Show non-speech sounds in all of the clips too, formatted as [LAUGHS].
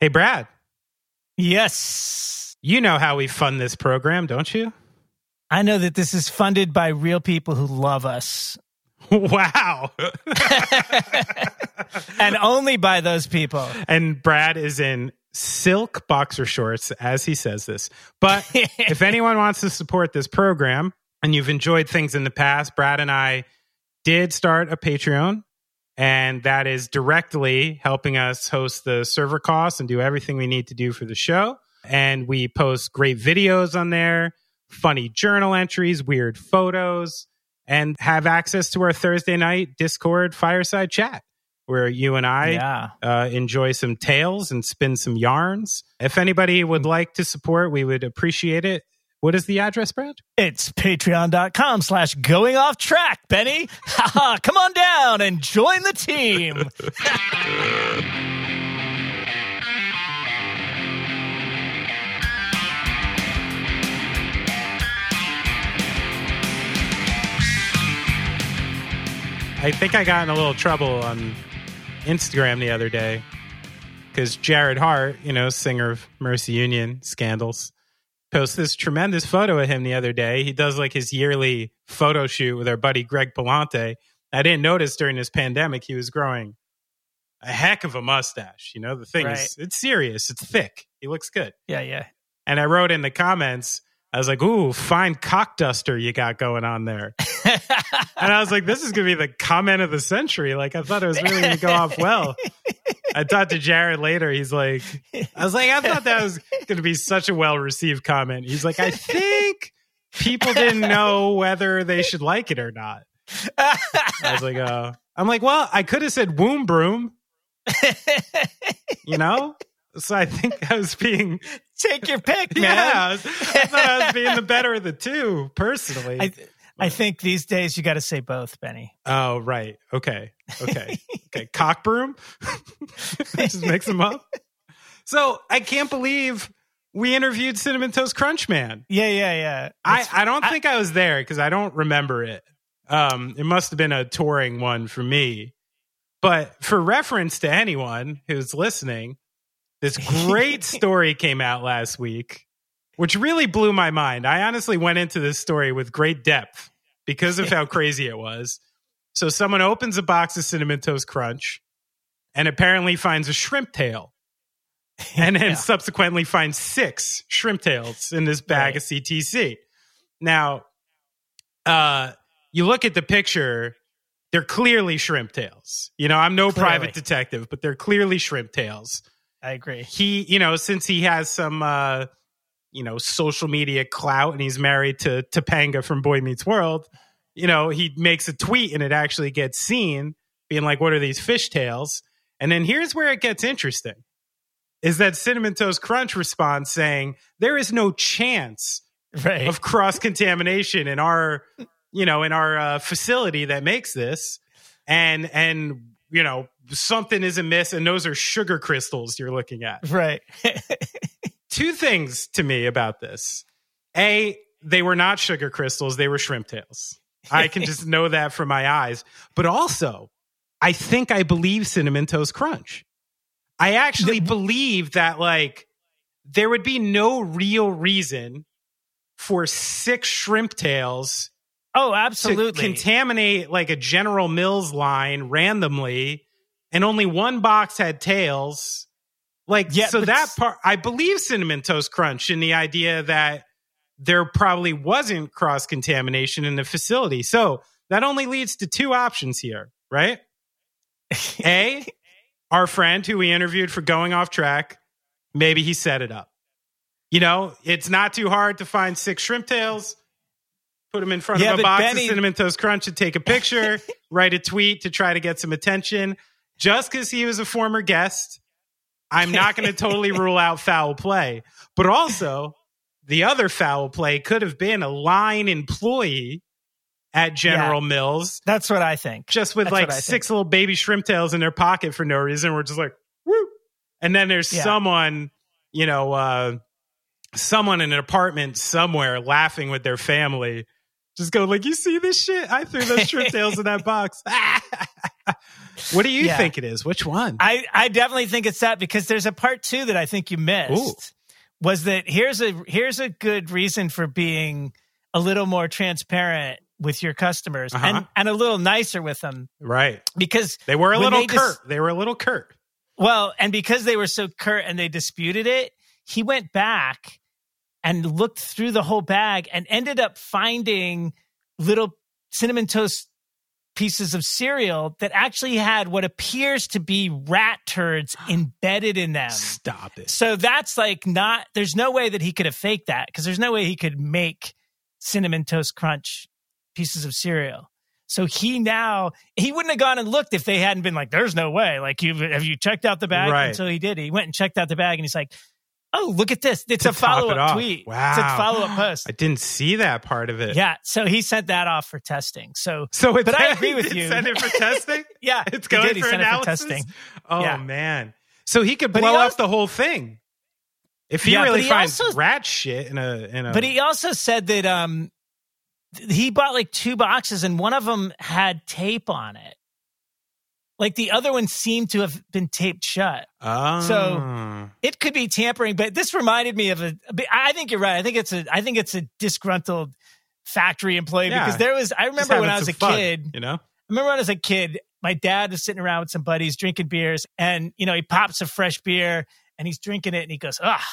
Hey, Brad, Yes. you know how we fund this program, don't you? I know that this is funded by real people who love us [LAUGHS] wow. [LAUGHS] and only by those people. and Brad is in silk boxer shorts as he says this. But [LAUGHS] if anyone wants to support this program and you've enjoyed things in the past, Brad and I did start a Patreon, and that is directly helping us host the server costs and do everything we need to do for the show. And we post great videos on there, funny journal entries, weird photos, and have access to our Thursday night Discord fireside chat where you and I Yeah. uh, enjoy some tales and spin some yarns. If anybody would like to support, we would appreciate it. What is the address, Brad? It's patreon.com slash going off track, Benny. [LAUGHS] Come on down and join the team. I think I got in a little trouble on Instagram the other day because Jared Hart, you know, singer of Mercy Union Scandals, posted this tremendous photo of him the other day. He does like his yearly photo shoot with our buddy Greg Palante. I didn't notice during this pandemic he was growing a heck of a mustache. You know, the thing Right. is, it's serious, it's thick. He looks good. Yeah, yeah. And I wrote in the comments, I was like, ooh, fine cock duster you got going on there. [LAUGHS] and I was like, this is going to be the comment of the century. Like, I thought it was really going to go off well. I talked to Jared later. He's like, I was like, I thought that was going to be such a well received comment. He's like, I think people didn't know whether they should like it or not. I was like, oh. I'm like, well, I could have said womb broom, [LAUGHS] you know? So I think I was being Take your pick, [LAUGHS] man. yeah, I, was- I thought I was being the better of the two, personally. I, I think these days you got to say both, Benny. oh, right. Okay. Okay. [LAUGHS] Okay. Cock broom. [LAUGHS] Just mix them up. So I can't believe we interviewed Cinnamon Toast Crunch Man. Yeah, yeah, yeah. I, I don't think I was there because I don't remember it. Um, it must have been a touring one for me. But for reference to anyone who's listening, this [LAUGHS] great story came out last week, which really blew my mind. I honestly went into this story with great depth because of [LAUGHS] how crazy it was. So someone opens a box of cinnamon toast crunch and apparently finds a shrimp tail. [LAUGHS] And then Yeah. subsequently finds six shrimp tails in this bag Right. of CTC. Now, uh, you look at the picture, they're clearly shrimp tails. You know, I'm no Clearly. private detective, but they're clearly shrimp tails. I agree. He, you know, since he has some, uh, you know, social media clout and he's married to Topanga from Boy Meets World, you know, he makes a tweet and it actually gets seen being like, what are these fish tails? And then here's where it gets interesting is that Cinnamon Toast Crunch responds saying, there is no chance Right. of cross contamination in our you know in our uh, facility that makes this and and you know something is amiss and those are sugar crystals you're looking at. Right. [LAUGHS] two things to me about this. A they were not sugar crystals they were shrimp tails. I can just [LAUGHS] know that from my eyes. But also i think i believe cinnamon toast crunch. I actually believe that like there would be no real reason for six shrimp tails oh, to absolutely. contaminate like a General Mills line randomly, and only one box had tails. Like, Yeah, so that part, I believe Cinnamon Toast Crunch in the idea that there probably wasn't cross contamination in the facility. So that only leads to two options here, right? [LAUGHS] A, our friend who we interviewed for going off track, maybe he set it up. You know, it's not too hard to find six shrimp tails, put them in front Yeah, of a box Benny- of cinnamon toast crunch and take a picture, [LAUGHS] write a tweet to try to get some attention. Just because he was a former guest, I'm not going [LAUGHS] to totally rule out foul play. But also, the other foul play could have been a line employee at General Mills That's what I think. just with That's like six little baby shrimp tails in their pocket for no reason. We're just like, woo. And then there's Yeah. someone, you know, uh, someone in an apartment somewhere laughing with their family, just go like, you see this shit? I threw those shrimp [LAUGHS] tails in that box. [LAUGHS] what do you Yeah. think it is? Which one? I, I definitely think it's that because there's a part two that I think you missed. Ooh. Was that here's a here's a good reason for being a little more transparent with your customers Uh-huh. and, and a little nicer with them right. because They were a little they curt. dis- they were a little curt. well and because they were so curt and they disputed it he went back and looked through the whole bag and ended up finding little cinnamon toast pieces of cereal that actually had what appears to be rat turds [GASPS] embedded in them Stop it. So that's like not, there's no way that he could have faked that because there's no way he could make cinnamon toast crunch pieces of cereal. So he now, he wouldn't have gone and looked if they hadn't been like, there's no way. Like, you have you checked out the bag? Right. Until he did. He went and checked out the bag and he's like, oh, look at this. It's a follow up tweet. It's a follow up post. I didn't see that part of it. Yeah. So he sent that off for testing. So, So it's But I [LAUGHS] agree with you. Send it for [LAUGHS] testing. yeah, It's going for sent it analysis. testing. Oh Yeah. man. So he could But he blow also- up the whole thing. If he Yeah, really he finds also- rat shit in a in a But he also said that um he bought like two boxes and one of them had tape on it. Like the other one seemed to have been taped shut. oh. so- It could be tampering, but this reminded me of a. I think you're right. I think it's a. I think it's a disgruntled factory employee Yeah. because there was. I remember when I was a fun, kid. you know. I remember when I was a kid, my dad was sitting around with some buddies drinking beers, and you know he pops a fresh beer and he's drinking it, and he goes, "Ah,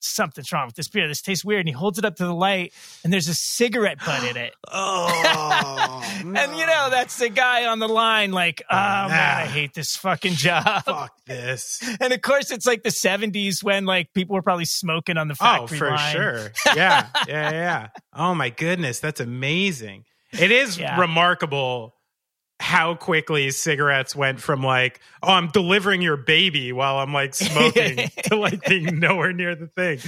something's wrong with this beer. This tastes weird." And he holds it up to the light, and there's a cigarette butt in it. Oh, [LAUGHS] And you know that's the guy on the line, like, "Oh man, I hate this fucking job." fuck this. [LAUGHS] And of course, it's like the '70s when like people were probably smoking on the Oh, for line. sure. [LAUGHS] Yeah, yeah, yeah. Oh my goodness, that's amazing. It is Yeah. remarkable how quickly cigarettes went from like, oh, I'm delivering your baby while I'm like smoking [LAUGHS] to like being nowhere near the thing.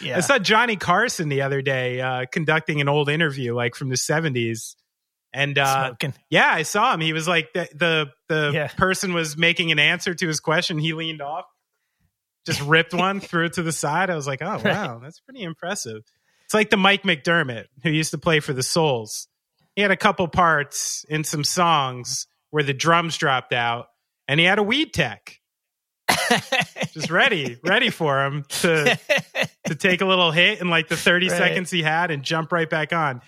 Yeah. I saw Johnny Carson the other day uh, conducting an old interview like from the 70s. And uh, smoking. yeah, I saw him. He was like the the, the Yeah. person was making an answer to his question. He leaned off, just ripped one, [LAUGHS] threw it to the side. I was like, oh wow, that's pretty impressive. It's like the Mike McDermott who used to play for the Souls. He had a couple parts in some songs where the drums dropped out, and he had a weed tech [LAUGHS] just ready, ready for him to to take a little hit in like the 30 Right. seconds he had and jump right back on.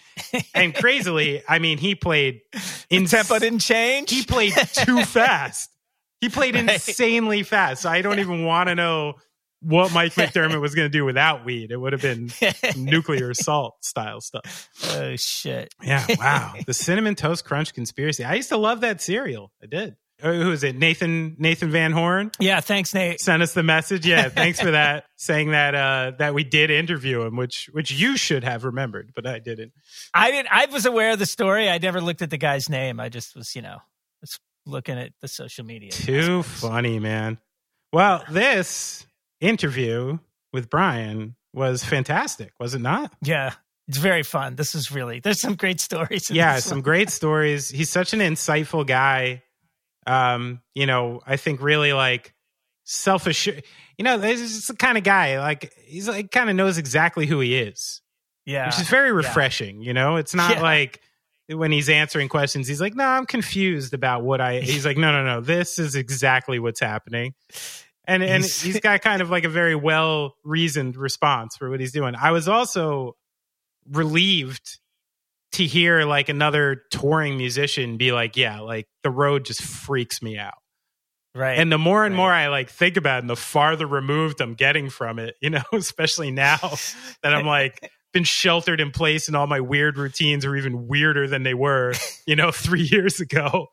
And crazily, I mean, he played in Tempo didn't change. he played too fast. He played [LAUGHS] Right. insanely fast. So I don't even want to know what Mike [LAUGHS] McDermott was going to do without weed. It would have been [LAUGHS] nuclear assault style stuff. oh shit. Yeah, [LAUGHS] wow. the cinnamon toast crunch conspiracy. I used to love that cereal. I did. Uh, Who is it? Nathan Nathan Van Horn Yeah, thanks, Nate. sent us the message. Yeah, thanks for that. Saying that uh that we did interview him, which which you should have remembered, but I didn't. I didn't. I was aware of the story. I never looked at the guy's name. I just was, you know, was looking at the social media. Too funny, man. Well, this interview with Brian was fantastic, was it not? Yeah, it's very fun. This is really. There's some great stories. yeah, some great stories. He's such an insightful guy. Um, you know, I think really like selfish. You know, this is the kind of guy like he's like kind of knows exactly who he is, Yeah, which is very refreshing. You know, it's not Yeah. like when he's answering questions, he's like, "No, I'm confused about what I." He's like, "No, no, no, this is exactly what's happening." And and He's- he's got kind of like a very well reasoned response for what he's doing. I was also relieved to hear like another touring musician be like, "Yeah, like the road just freaks me out." right. And the more and Right. more I like think about it, and the farther removed I'm getting from it, you know, [LAUGHS] especially now that I'm like [LAUGHS] been sheltered in place and all my weird routines are even weirder than they were, you know, [LAUGHS] three years ago.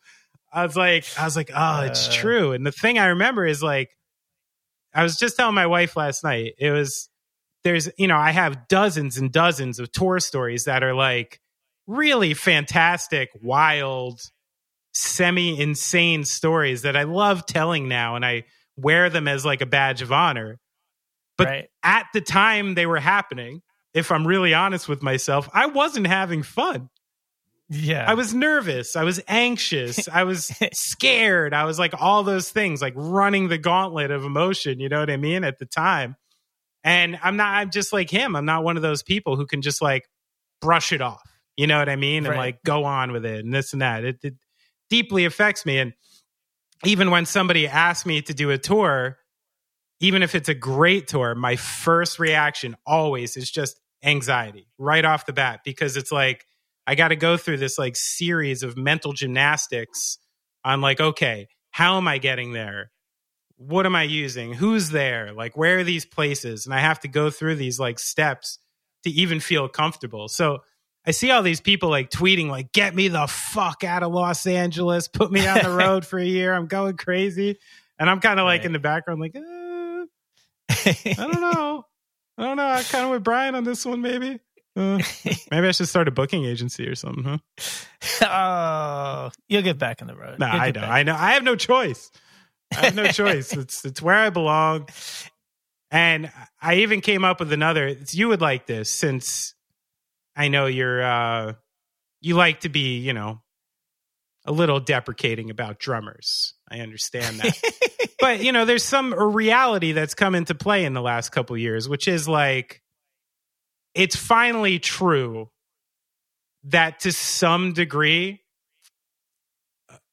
I was like, I was like, oh, it's Uh. true. And the thing I remember is like, I was just telling my wife last night, it was, there's, you know, I have dozens and dozens of tour stories that are like really fantastic, wild, semi insane stories that I love telling now. And I wear them as like a badge of honor. but- right. At the time they were happening, if I'm really honest with myself, I wasn't having fun. Yeah, I was nervous. I was anxious. [LAUGHS] I was scared. I was like all those things, like running the gauntlet of emotion. You know what I mean? At the time. And I'm not, I'm just like him. I'm not one of those people who can just like brush it off. You know what I mean? And like go on with it and this and that. It, it deeply affects me. And even when somebody asks me to do a tour, even if it's a great tour, my first reaction always is just anxiety right off the bat because it's like I got to go through this like series of mental gymnastics on like, okay, how am I getting there? What am I using? Who's there? Like, where are these places? And I have to go through these like steps to even feel comfortable. So I see all these people like tweeting, like, get me the fuck out of Los Angeles, put me on the [LAUGHS] road for a year. I'm going crazy. And I'm kind of like right. in the background, like, uh, [LAUGHS] I don't know. I don't know. I kind of with Brian on this one, maybe. Uh, [LAUGHS] maybe I should start a booking agency or something, huh? Oh, you'll get back on the road. No, nah, I know. I know. I have no choice. I have no [LAUGHS] choice. It's it's where I belong. And I even came up with another. You would like this since I know you're uh you like to be, you know, a little deprecating about drummers. I understand that. [LAUGHS] but, you know, there's some reality that's come into play in the last couple years, which is like it's finally true that to some degree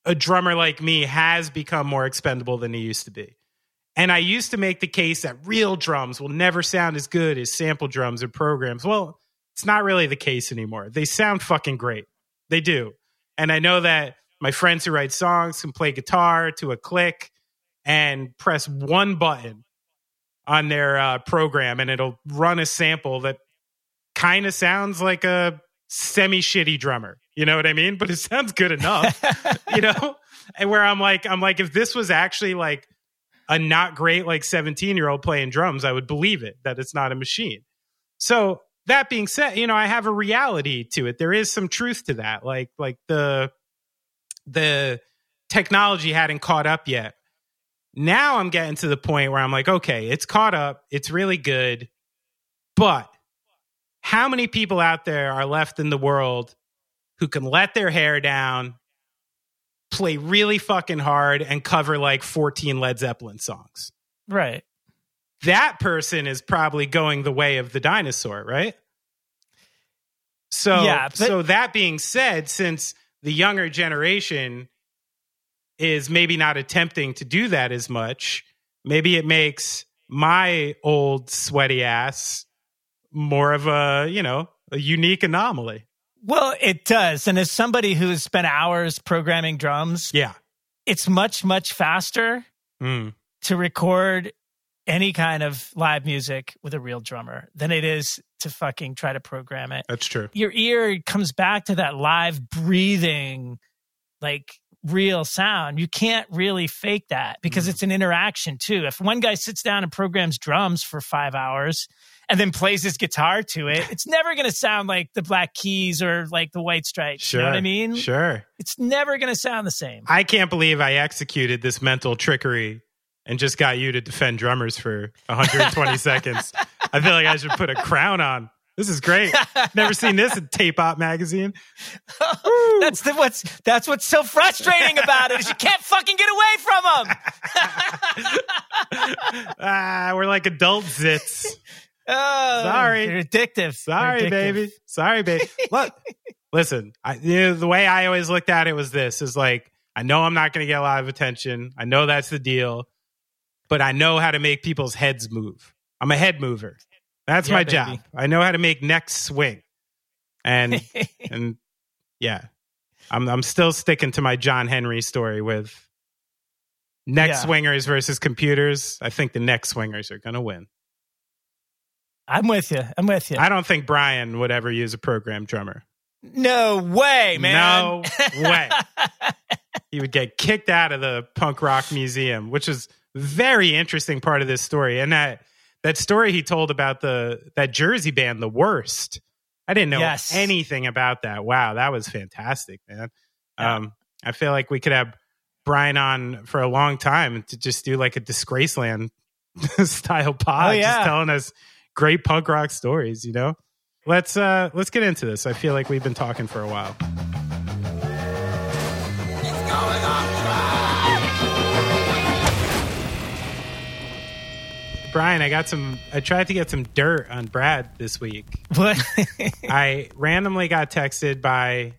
a drummer like me has become more expendable than he used to be. And I used to make the case that real drums will never sound as good as sample drums or programs. Well, it's not really the case anymore. They sound fucking great. They do. And I know that my friends who write songs can play guitar to a click and press one button on their uh, program and it'll run a sample that kind of sounds like a semi shitty drummer. You know what I mean? But it sounds good enough, [LAUGHS] you know? And where I'm like, I'm like, if this was actually like a not great, like 17 year old playing drums, I would believe it that it's not a machine. So that being said, you know, I have a reality to it. There is some truth to that. Like, like the, the technology hadn't caught up yet. Now I'm getting to the point where I'm like, okay, it's caught up. It's really good. But how many people out there are left in the world who can let their hair down, play really fucking hard, and cover like 14 Led Zeppelin songs? Right. That person is probably going the way of the dinosaur, right? So, yeah, but- so that being said, since the younger generation is maybe not attempting to do that as much, maybe it makes my old sweaty ass more of a, you know, a unique anomaly. Well, it does. And as somebody who's spent hours programming drums, yeah, it's much, much faster mm. to record any kind of live music with a real drummer than it is to fucking try to program it. That's true. Your ear comes back to that live breathing, like real sound. You can't really fake that because mm. it's an interaction too. If one guy sits down and programs drums for five hours, and then plays his guitar to it, it's never going to sound like the Black Keys or like the White Stripes. Sure, you know what I mean? Sure. It's never going to sound the same. I can't believe I executed this mental trickery and just got you to defend drummers for 120 [LAUGHS] seconds. I feel like I should put a crown on. This is great. Never seen this in Tape Op magazine. [LAUGHS] that's the what's that's what's so frustrating about it is you can't fucking get away from them. [LAUGHS] ah, we're like adult zits. Oh, sorry, you're addictive. Sorry, addictive. baby. Sorry, baby. [LAUGHS] Look, listen. I, you know, the way I always looked at it was this: is like I know I'm not going to get a lot of attention. I know that's the deal, but I know how to make people's heads move. I'm a head mover. That's yeah, my baby. job. I know how to make necks swing, and [LAUGHS] and yeah, I'm I'm still sticking to my John Henry story with neck yeah. swingers versus computers. I think the neck swingers are going to win. I'm with you. I'm with you. I don't think Brian would ever use a program drummer. No way, man. No [LAUGHS] way. he would get kicked out of the punk rock museum, which is very interesting part of this story. And that that story he told about the that Jersey band, the worst. I didn't know yes. anything about that. Wow, that was fantastic, man. Yeah. Um, I feel like we could have Brian on for a long time to just do like a Disgraceland [LAUGHS] style pod, oh, yeah. just telling us great punk rock stories, you know? Let's uh let's get into this. I feel like we've been talking for a while. Brian, I got some I tried to get some dirt on Brad this week. What? [LAUGHS] I randomly got texted by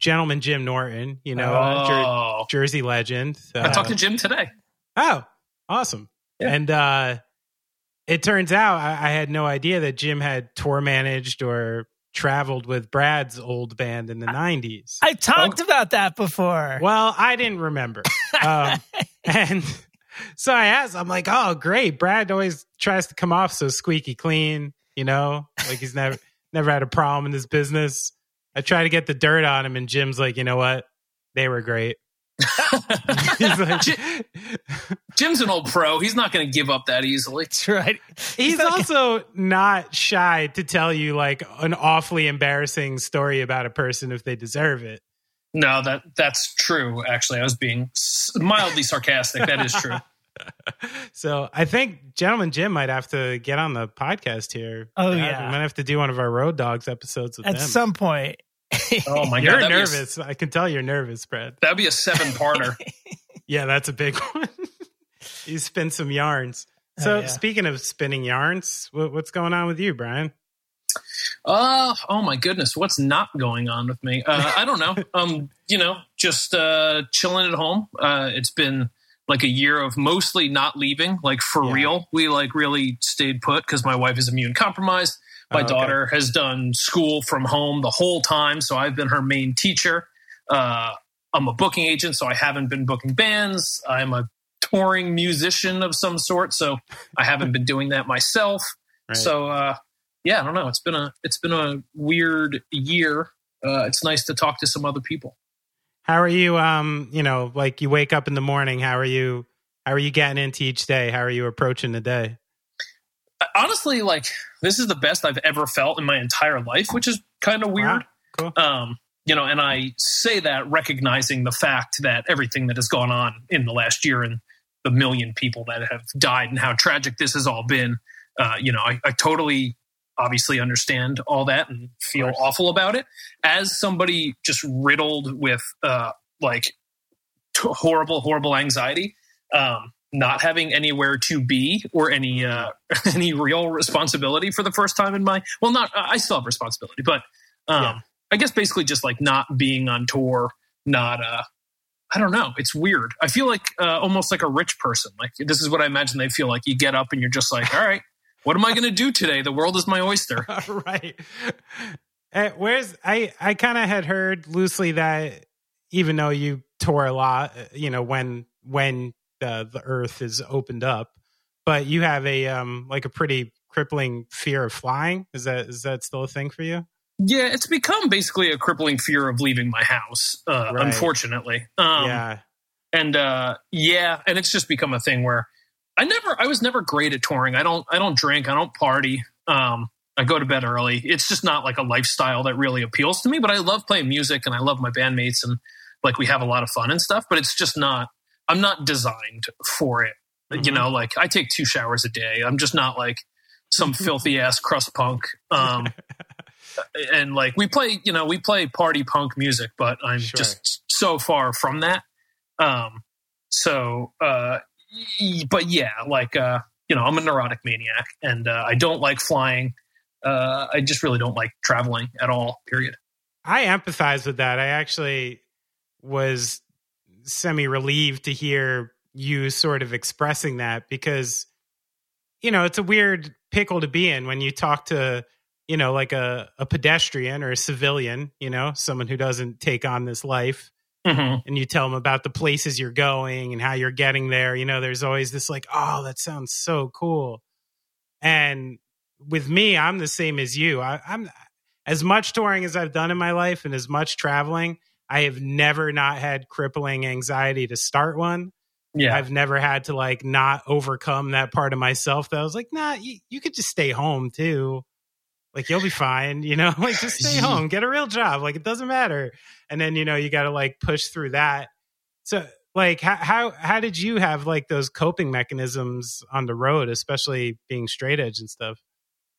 gentleman Jim Norton, you know, uh, Jer- Oh, Jersey legend. I Uh, talked to Jim today. Oh, awesome. Yeah. And uh it turns out I, I had no idea that Jim had tour managed or traveled with Brad's old band in the 90s. I talked about that before. Well, I didn't remember. Um, [LAUGHS] and so I asked, I'm like, oh, great. Brad always tries to come off so squeaky clean, you know, like he's never never had a problem in this business. I try to get the dirt on him, and Jim's like, you know what? They were great. [LAUGHS] he's like, Ji- Jim's an old pro. He's not going to give up that easily. That's right. he's like- also not shy to tell you like an awfully embarrassing story about a person if they deserve it. No, that that's true. Actually, I was being mildly sarcastic. That is true. [LAUGHS] So I think gentleman Jim might have to get on the podcast here. Oh, Uh, yeah. we might have to do one of our Road Dogs episodes with At them. some point. Oh my god. you're god, that'd be a- nervous. I can tell you're nervous, Brad. That'd be a seven-parter. [LAUGHS] Yeah, that's a big one. [LAUGHS] you spin some yarns. Oh, So yeah. speaking of spinning yarns, what, what's going on with you, Brian? Uh oh my goodness, what's not going on with me? Uh, I don't know. [LAUGHS] Um, you know, just uh, chilling at home. Uh, it's been like a year of mostly not leaving, like for Yeah. real. We like really stayed put because my wife is immune compromised. My Oh, okay. daughter has done school from home the whole time, so I've been her main teacher. Uh, I'm a booking agent, so I haven't been booking bands. I'm a touring musician of some sort, so I haven't been doing that myself. Right. So uh, yeah, I don't know. It's been a it's been a weird year. Uh, it's nice to talk to some other people. How are you? Um, you know, like you wake up in the morning. How are you? How are you getting into each day? How are you approaching the day? Honestly, like this is the best I've ever felt in my entire life, which is kind of weird. Wow, cool. Um, you know, and I say that recognizing the fact that everything that has gone on in the last year and the million people that have died and how tragic this has all been. Uh, you know, I, I totally obviously understand all that and feel awful about it. As somebody just riddled with uh, like t- horrible, horrible anxiety, um, not having anywhere to be or any uh, [LAUGHS] any real responsibility for the first time in my well, not I still have responsibility, but um, Yeah. I guess basically just like not being on tour, not uh, I don't know. It's weird. I feel like uh, almost like a rich person. Like this is what I imagine they feel like. You get up and you're just like, all right, what am I going to do today? The world is my oyster. [LAUGHS] right. Uh, where's I? I kind of had heard loosely that even though you tour a lot, uh, you know, when when the the Earth is opened up, but you have a um like a pretty crippling fear of flying. Is that is that still a thing for you? Yeah, it's become basically a crippling fear of leaving my house. Uh, Right. Unfortunately, um, yeah. and uh, yeah, and it's just become a thing where I never, I was never great at touring. I don't, I don't drink, I don't party. Um, I go to bed early. It's just not like a lifestyle that really appeals to me. But I love playing music and I love my bandmates and like we have a lot of fun and stuff. But it's just not. I'm not designed for it. You Mhm. know, like I take two showers a day. I'm just not like some filthy ass crust punk. Um, [LAUGHS] and like we play, you know, we play party punk music, but I'm Sure. just so far from that. Um, so, uh, but yeah, like, uh, you know, I'm a neurotic maniac and, uh, I don't like flying. Uh, I just really don't like traveling at all, period. I empathize with that. I actually was semi relieved to hear you sort of expressing that because, you know, it's a weird pickle to be in when you talk to, you know, like a, a pedestrian or a civilian, you know, someone who doesn't take on this life hmm and you tell them about the places you're going and how you're getting there. You know, there's always this like, oh, that sounds so cool. And with me, I'm the same as you. I, I'm as much touring as I've done in my life and as much traveling. I have never not had crippling anxiety to start one. Yeah. I've never had to like not overcome that part of myself that I was like, nah, you, you could just stay home too. Like you'll be fine, you know, [LAUGHS] like just stay home, get a real job. Like it doesn't matter. And then, you know, you got to like push through that. So like how, how, how did you have like those coping mechanisms on the road, especially being straight edge and stuff?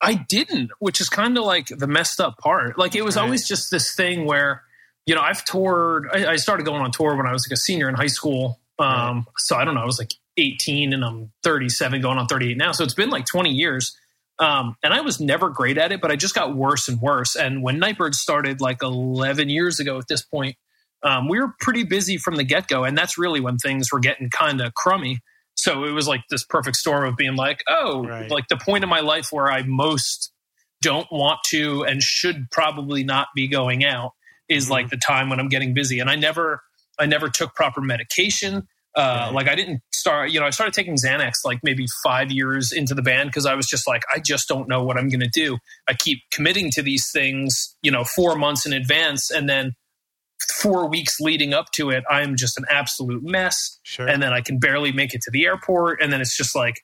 I didn't, which is kind of like the messed up part. Like it was Right. always just this thing where, you know, I've toured. I, I started going on tour when I was like a senior in high school. Um, so I don't know. I was like 18 and I'm 37, going on 38 now. So it's been like 20 years. Um, and I was never great at it, but I just got worse and worse. And when Night Birds started like 11 years ago at this point, um, we were pretty busy from the get go. And that's really when things were getting kind of crummy. So it was like this perfect storm of being like, oh, Right. like the point in my life where I most don't want to and should probably not be going out is Mhm. like the time when I'm getting busy. And I never, I never took proper medication. Uh. Like I didn't start, you know, I started taking Xanax like maybe five years into the band because I was just like, I just don't know what I'm going to do. I keep committing to these things, you know, four months in advance, and then four weeks leading up to it, I'm just an absolute mess, Sure. and then I can barely make it to the airport, and then it's just like,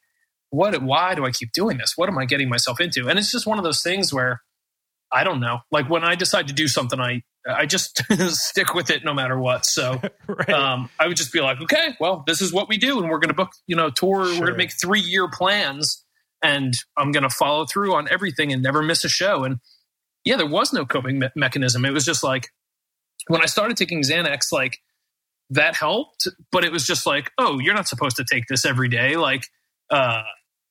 what? Why do I keep doing this? What am I getting myself into? And it's just one of those things where I don't know. Like when I decide to do something, I I just [LAUGHS] stick with it no matter what. So [LAUGHS] right. um, I would just be like, okay, well, this is what we do, and we're going to book, you know, tour. We're going to make three year plans, and I'm going to follow through on everything and never miss a show. And yeah, there was no coping me- mechanism. It was just like when I started taking Xanax, like that helped, but it was just like, oh, you're not supposed to take this every day, like, uh,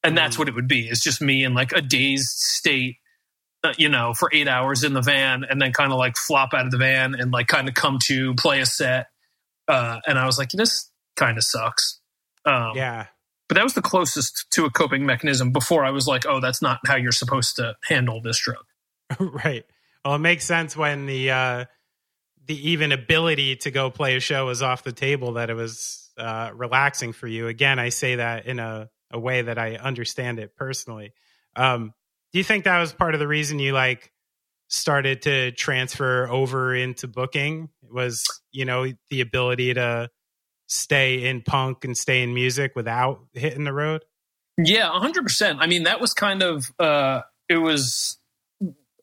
and that's Mm. what it would be. It's just me in like a dazed state. Uh, you know, for eight hours in the van, and then kind of like flop out of the van and like kind of come to play a set uh, and I was like, this kind of sucks. Um, yeah. But that was the closest to a coping mechanism before I was like, oh, that's not how you're supposed to handle this drug. [LAUGHS] right. Well, it makes sense when the uh, the even ability to go play a show was off the table that it was uh, relaxing for you. Again, I say that in a, a way that I understand it personally. Um, do you think that was part of the reason you like started to transfer over into booking? Was you know the ability to stay in punk and stay in music without hitting the road? Yeah, 100%. I mean, that was kind of, uh, it was,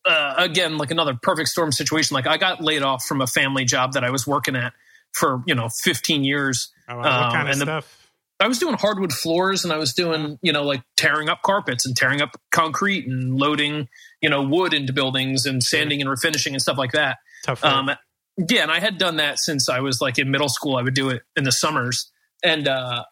uh, again, like another perfect storm situation. Like I got laid off from a family job that I was working at for, you know, 15 years. Oh, wow, what Um, kind of the- stuff? I was doing hardwood floors and I was doing, you know, like tearing up carpets and tearing up concrete and loading, you know, wood into buildings and sanding and refinishing and stuff like that. Tough. Um, yeah, and I had done that since I was like in middle school. I would do it in the summers, and uh,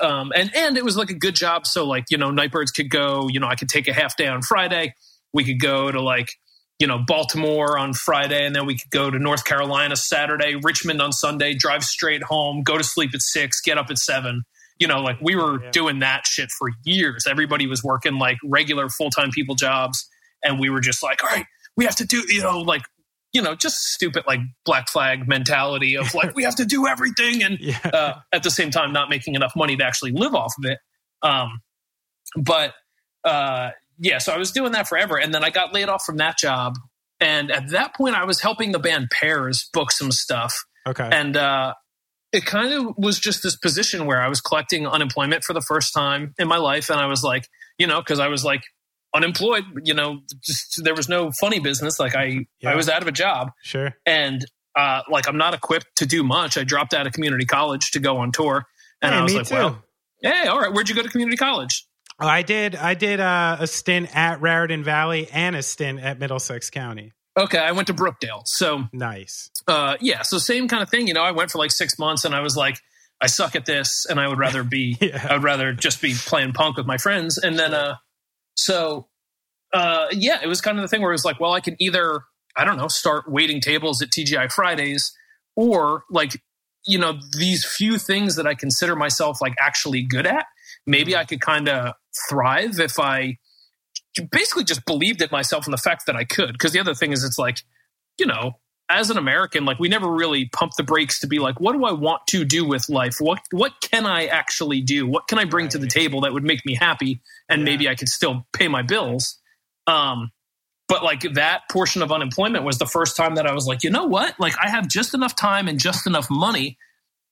um, and and it was like a good job. So like you know, Night Birds could go. You know, I could take a half day on Friday. We could go to like you know Baltimore on Friday, and then we could go to North Carolina Saturday, Richmond on Sunday. Drive straight home, go to sleep at six, get up at seven. You know, like we were Yeah. doing that shit for years. Everybody was working like regular full time people jobs, and we were just like, all right, we have to do you know like you know, just stupid like black flag mentality of like [LAUGHS] we have to do everything and yeah. uh, at the same time not making enough money to actually live off of it. Um, but uh, yeah, so I was doing that forever, and then I got laid off from that job, and at that point I was helping the band Pears book some stuff, okay. and uh, it kind of was just this position where I was collecting unemployment for the first time in my life, and I was like, you know, because I was like unemployed, you know, just there was no funny business, like I Yeah. I was out of a job sure. and uh, like I'm not equipped to do much. I dropped out of community college to go on tour, and Hey, I was like, too. well, hey, all right, where'd you go to community college? Oh, I did. I did uh, a stint at Raritan Valley and a stint at Middlesex County. Okay, I went to Brookdale. So Nice. uh, yeah, so same kind of thing. You know, I went for like six months, and I was like, I suck at this, and I would rather be, [LAUGHS] Yeah. I would rather just be playing punk with my friends. And then, uh, so uh, yeah, it was kind of the thing where it was like, well, I can either, I don't know, start waiting tables at TGI Fridays, or like, you know, these few things that I consider myself like actually good at. Maybe I could kind of thrive if I basically just believed it myself and the fact that I could. Because the other thing is, it's like, you know, as an American, like we never really pump the brakes to be like, what do I want to do with life? What what can I actually do? What can I bring to the table that would make me happy and Yeah. maybe I could still pay my bills? Um, but like that portion of unemployment was the first time that I was like, you know what? Like I have just enough time and just enough money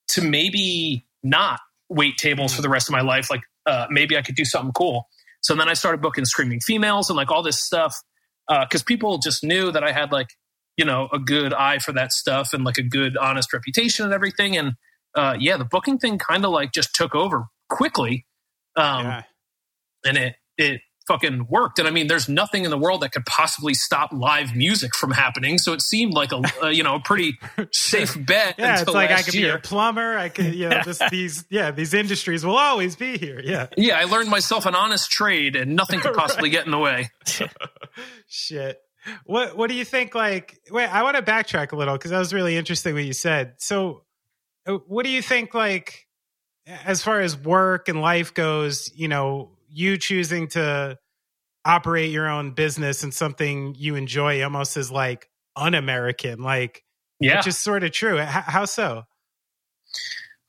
to maybe not wait tables for the rest of my life. Like uh, maybe I could do something cool. So then I started booking screaming females and like all this stuff because people just knew that I had like you know a good eye for that stuff and like a good honest reputation and everything. And uh, yeah, the booking thing kind of like just took over quickly. Um, yeah. and it it fucking worked. And I mean, there's nothing in the world that could possibly stop live music from happening. So it seemed like a, a you know a pretty [LAUGHS] safe bet. Yeah, it's like I could year. be a plumber. I could, you know, this, [LAUGHS] these yeah these industries will always be here. Yeah, yeah. I learned myself an honest trade, and nothing could [LAUGHS] possibly get in the way. Shit. What What do you think? Like, wait, I want to backtrack a little because that was really interesting what you said. So, uh, what do you think? Like, as far as work and life goes, you know, you choosing to operate your own business and something you enjoy almost is like un-American, like, yeah, which is sort of true. H- how so?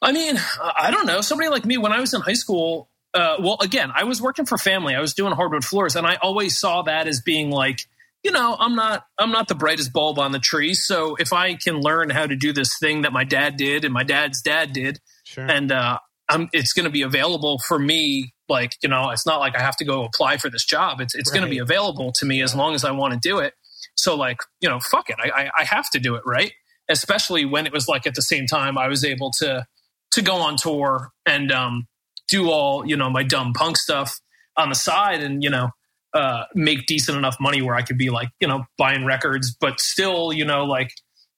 I mean, I don't know. Somebody like me, when I was in high school, uh, well, again, I was working for family. I was doing hardwood floors, and I always saw that as being like, you know, I'm not, I'm not the brightest bulb on the tree. So if I can learn how to do this thing that my dad did and my dad's dad did, Sure. and uh, I'm, it's going to be available for me. Like, you know, it's not like I have to go apply for this job. It's, it's going to be available to me as long as I want to do it. So, like, you know, fuck it, I, I, I have to do it, right? Especially when it was like at the same time I was able to to go on tour and um, do all you know my dumb punk stuff on the side, and you know, uh, make decent enough money where I could be like, you know, buying records, but still, you know, like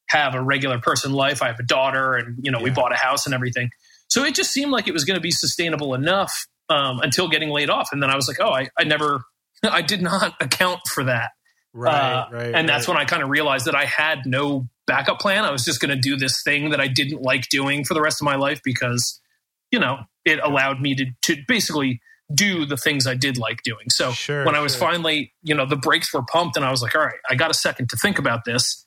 have a regular person life. I have a daughter, and you know, we bought a house and everything. So it just seemed like it was going to be sustainable enough um, until getting laid off, and then I was like, oh, I, I never, [LAUGHS] I did not account for that, right, uh, right. and that's when I kind of realized that I had no backup plan. I was just going to do this thing that I didn't like doing for the rest of my life because, you know, it allowed me to to basically do the things I did like doing. So Sure, when I was sure. finally, you know, the brakes were pumped and I was like, all right, I got a second to think about this.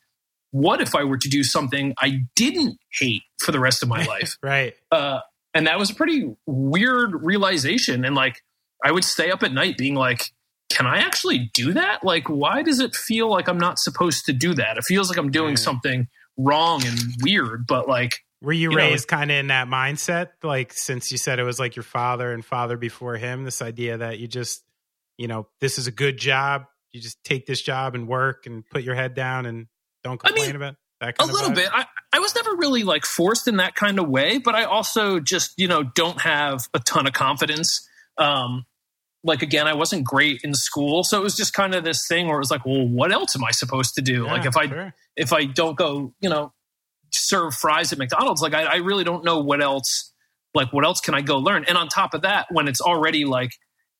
What if I were to do something I didn't hate for the rest of my [LAUGHS] life? right. uh, and that was a pretty weird realization. And like, I would stay up at night being like, can I actually do that? Like, why does it feel like I'm not supposed to do that? It feels like I'm doing Yeah. something wrong and weird, but like, Were you, you raised kind of in that mindset? Like, since you said it was like your father and father before him, this idea that you just, you know, this is a good job. You just take this job and work and put your head down and don't I complain mean, about that a little vibe? bit. I, I was never really like forced in that kind of way, but I also just, you know, don't have a ton of confidence. Um, like again, I wasn't great in school, so it was just kind of this thing where it was like, well, what else am I supposed to do? like if I sure. if I don't go, you know, serve fries at McDonald's, like I, I really don't know what else, like what else can I go learn? And on top of that, when it's already like,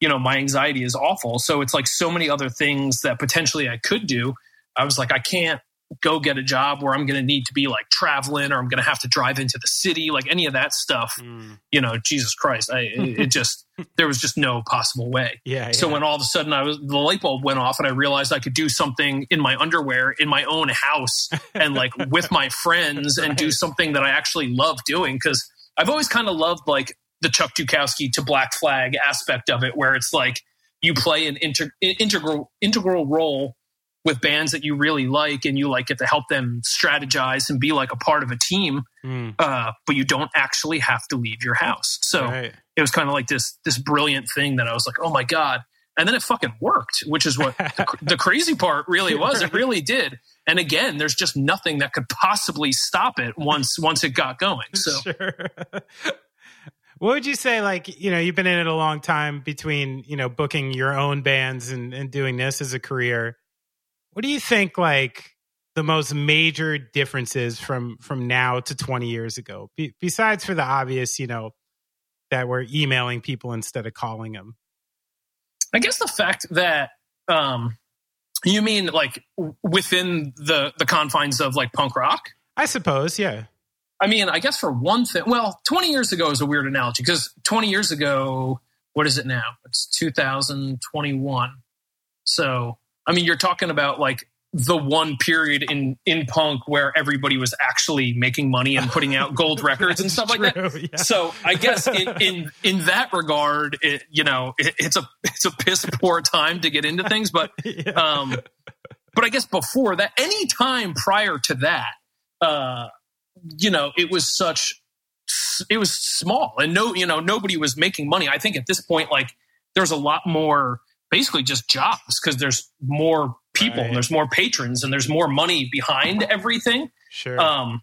you know, my anxiety is awful, so it's like so many other things that potentially I could do. I was like, I can't go get a job where I'm going to need to be like traveling or I'm going to have to drive into the city, like any of that stuff. Mm, You know, Jesus Christ, I, it, [LAUGHS] just there was just no possible way. yeah. So yeah. when all of a sudden I was the light bulb went off and I realized I could do something in my underwear in my own house and like with my [LAUGHS] friends and do something that I actually love doing because I've always kind of loved like the Chuck Dukowski to Black Flag aspect of it where it's like you play an inter- integral integral role with bands that you really like and you like get to help them strategize and be like a part of a team Mm, uh, but you don't actually have to leave your house so right. it was kind of like this this brilliant thing that I was like, oh my god, and then it fucking worked, which is what the, the crazy part really was. It really did. And again, there's just nothing that could possibly stop it once once it got going. So [LAUGHS] Sure. what would you say? Like, you know, you've been in it a long time between, you know, booking your own bands and, and doing this as a career. What do you think, like, the most major differences from from now to 20 years ago? Be, besides for the obvious, you know, that we're emailing people instead of calling them. I guess the fact that um, you mean like within the the confines of like punk rock. I suppose, yeah. I mean, I guess for one thing, well, 20 years ago is a weird analogy because 20 years ago, what is it now? It's 2021. So, I mean, you're talking about like the one period in in punk where everybody was actually making money and putting out gold [LAUGHS] records and stuff like that. yeah. So, I guess in in, in that regard, it, you know, it, it's a it's a piss poor time to get into things, but [LAUGHS] Yeah. um, but I guess before that, any time prior to that, uh, you know, it was such, it was small, and no, you know, nobody was making money. I think at this point, like, there's a lot more, basically, just jobs because there's more people, Right. there's more patrons, and there's more money behind everything. sure. Um,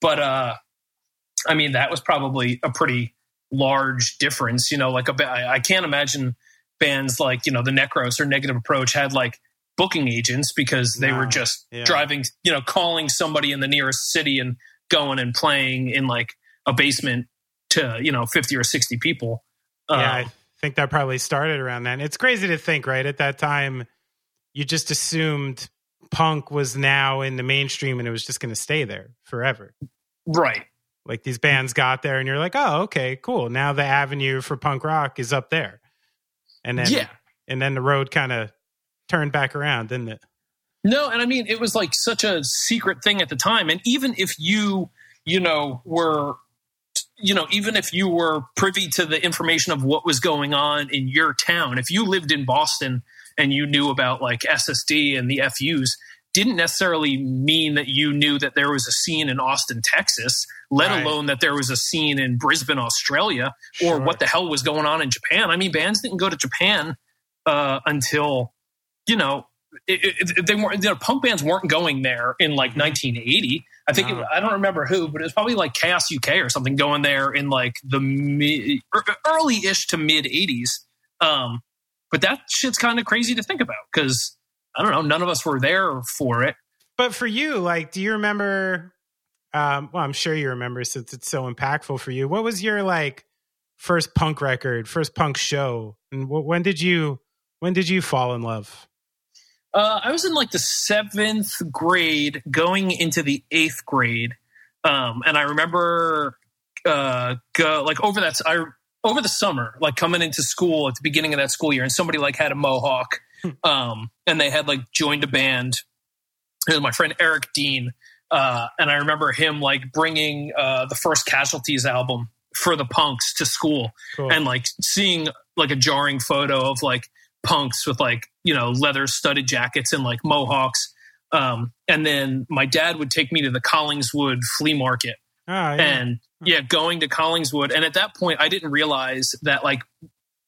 but uh, I mean, that was probably a pretty large difference. You know, like a, I I can't imagine bands like you know the Necros or Negative Approach had like booking agents because they were just Yeah. driving, you know, calling somebody in the nearest city and going and playing in like a basement to you know fifty or sixty people. yeah, Um, think that probably started around then. It's crazy to think, right? At that time, you just assumed punk was now in the mainstream and it was just going to stay there forever. right. Like these bands got there, and you're like, oh, okay, cool. Now the avenue for punk rock is up there, and then yeah. and then the road kind of turned back around, didn't it? No, and I mean it was like such a secret thing at the time. And even if you, you know, were you know, even if you were privy to the information of what was going on in your town, if you lived in Boston and you knew about like SSD and the FUs, didn't necessarily mean that you knew that there was a scene in Austin, Texas, let Right. alone that there was a scene in Brisbane, Australia, or Sure. what the hell was going on in Japan. I mean, bands didn't go to Japan uh, until, you know, it, it, it- they weren't, you know, punk bands weren't going there in like 1980. I think, it, I don't remember who, but it was probably like Chaos UK or something going there in like the mid, early ish to mid 80s. Um, but that shit's kind of crazy to think about because I don't know, none of us were there for it. But for you, like, do you remember? Um, well, I'm sure you remember since it's so impactful for you. What was your like first punk record, first punk show, and wh- when did you when did you fall in love? Uh, I was in like the seventh grade, going into the eighth grade, um, and I remember uh, go, like over that I over the summer, like coming into school at the beginning of that school year, and somebody like had a mohawk, um, and they had like joined a band. It was my friend Eric Dean, uh, and I remember him like bringing uh, the first Casualties album for the punks to school, Cool. and like seeing like a jarring photo of like punks with like you know leather studded jackets and like mohawks. Um and then my dad would take me to the collingswood flea market. Oh, yeah. and yeah going to collingswood. And at that point i didn't realize that like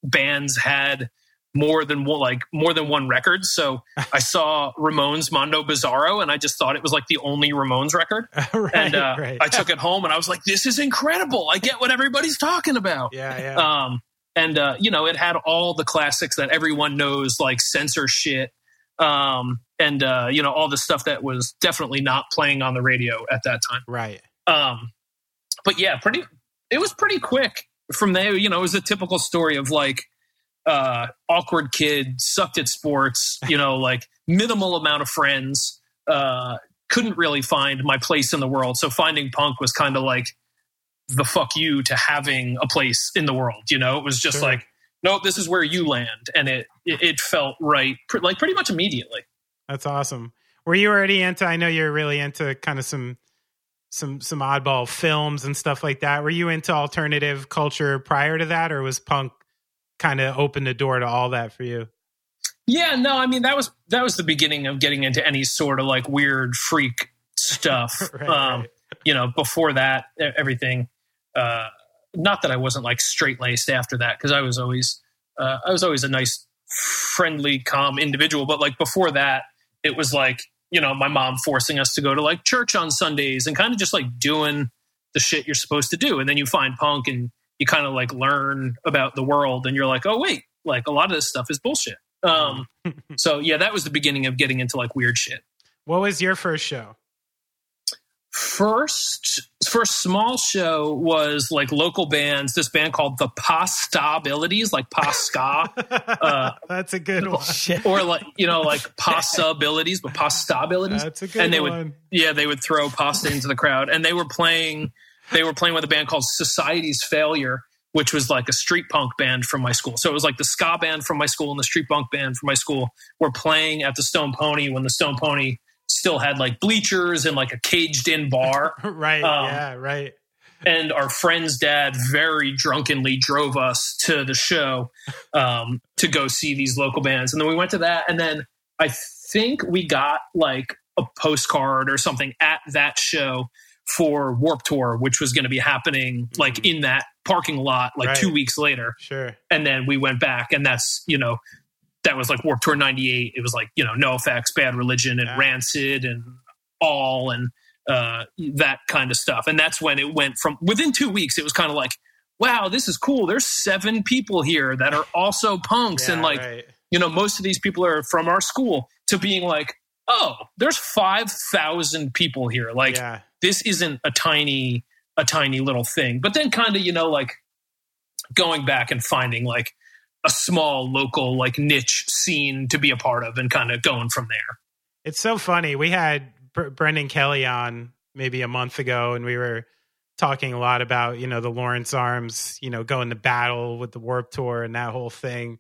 bands had more than one like more than one record. So [LAUGHS] i saw ramones mondo bizarro and i just thought it was like the only ramones record. [LAUGHS] Right, and uh, right. i took it home and i was like this is incredible. I get what everybody's talking about. Yeah, yeah. um, and uh, you know, it had all the classics that everyone knows, like Censorshit, um, and uh, you know, all the stuff that was definitely not playing on the radio at that time. right. Um, but yeah, pretty. It was pretty quick from there. You know, it was a typical story of like uh, awkward kid, sucked at sports. [LAUGHS] You know, like minimal amount of friends. Uh, couldn't really find my place in the world. So finding punk was kind of like the fuck you to having a place in the world. You know, it was just Sure. like, nope, this is where you land, and it it, felt right, pr- like pretty much immediately. That's awesome. Were you already into? I know you're really into kind of some some some oddball films and stuff like that. Were you into alternative culture prior to that, or was punk kind of opened the door to all that for you? Yeah, no, I mean that was that was the beginning of getting into any sort of like weird freak stuff. [LAUGHS] Right, um, right. You know, before that, everything. Uh, not that I wasn't like straight laced after that, because I was always uh, I was always a nice, friendly, calm individual. But like before that, it was like you know my mom forcing us to go to like church on Sundays and kind of just like doing the shit you're supposed to do, and then you find punk and you kind of like learn about the world, and you're like, oh wait, like a lot of this stuff is bullshit. Um, [LAUGHS] so yeah, that was the beginning of getting into like weird shit. What was your first show? First, first small show was like local bands. This band called the Pastabilities, like Pasca, [LAUGHS] Uh, That's a good one. Shit. [LAUGHS] or like you know like Possibilities, but Pastabilities. That's a good and they one. would yeah they would throw pasta into the crowd, and they were playing they were playing with a band called Society's Failure, which was like a street punk band from my school. So it was like the ska band from my school and the street punk band from my school were playing at the Stone Pony when the Stone Pony still had like bleachers and like a caged in bar. [LAUGHS] right. um, yeah. Right. and our friend's dad very drunkenly drove us to the show um, to go see these local bands. And then we went to that. And then I think we got like a postcard or something at that show for Warped Tour, which was going to be happening like in that parking lot like Right. two weeks later. Sure. And then we went back, and that's, you know, that was like Warped Tour 98. It was like, you know, NOFX, Bad Religion, and Yeah. Rancid, and All, and uh, that kind of stuff. And that's when it went from within two weeks, it was kind of like, wow, this is cool. There's seven people here that are also punks, Yeah, and like right. you know, most of these people are from our school. To being like, oh, there's five thousand people here. Like yeah, this isn't a tiny a tiny little thing. But then kind of you know like going back and finding like a small local like niche scene to be a part of and kind of going from there. it's so funny. We had Br- Brendan Kelly on maybe a month ago, and we were talking a lot about you know the Lawrence Arms, you know, going to battle with the Warped Tour and that whole thing,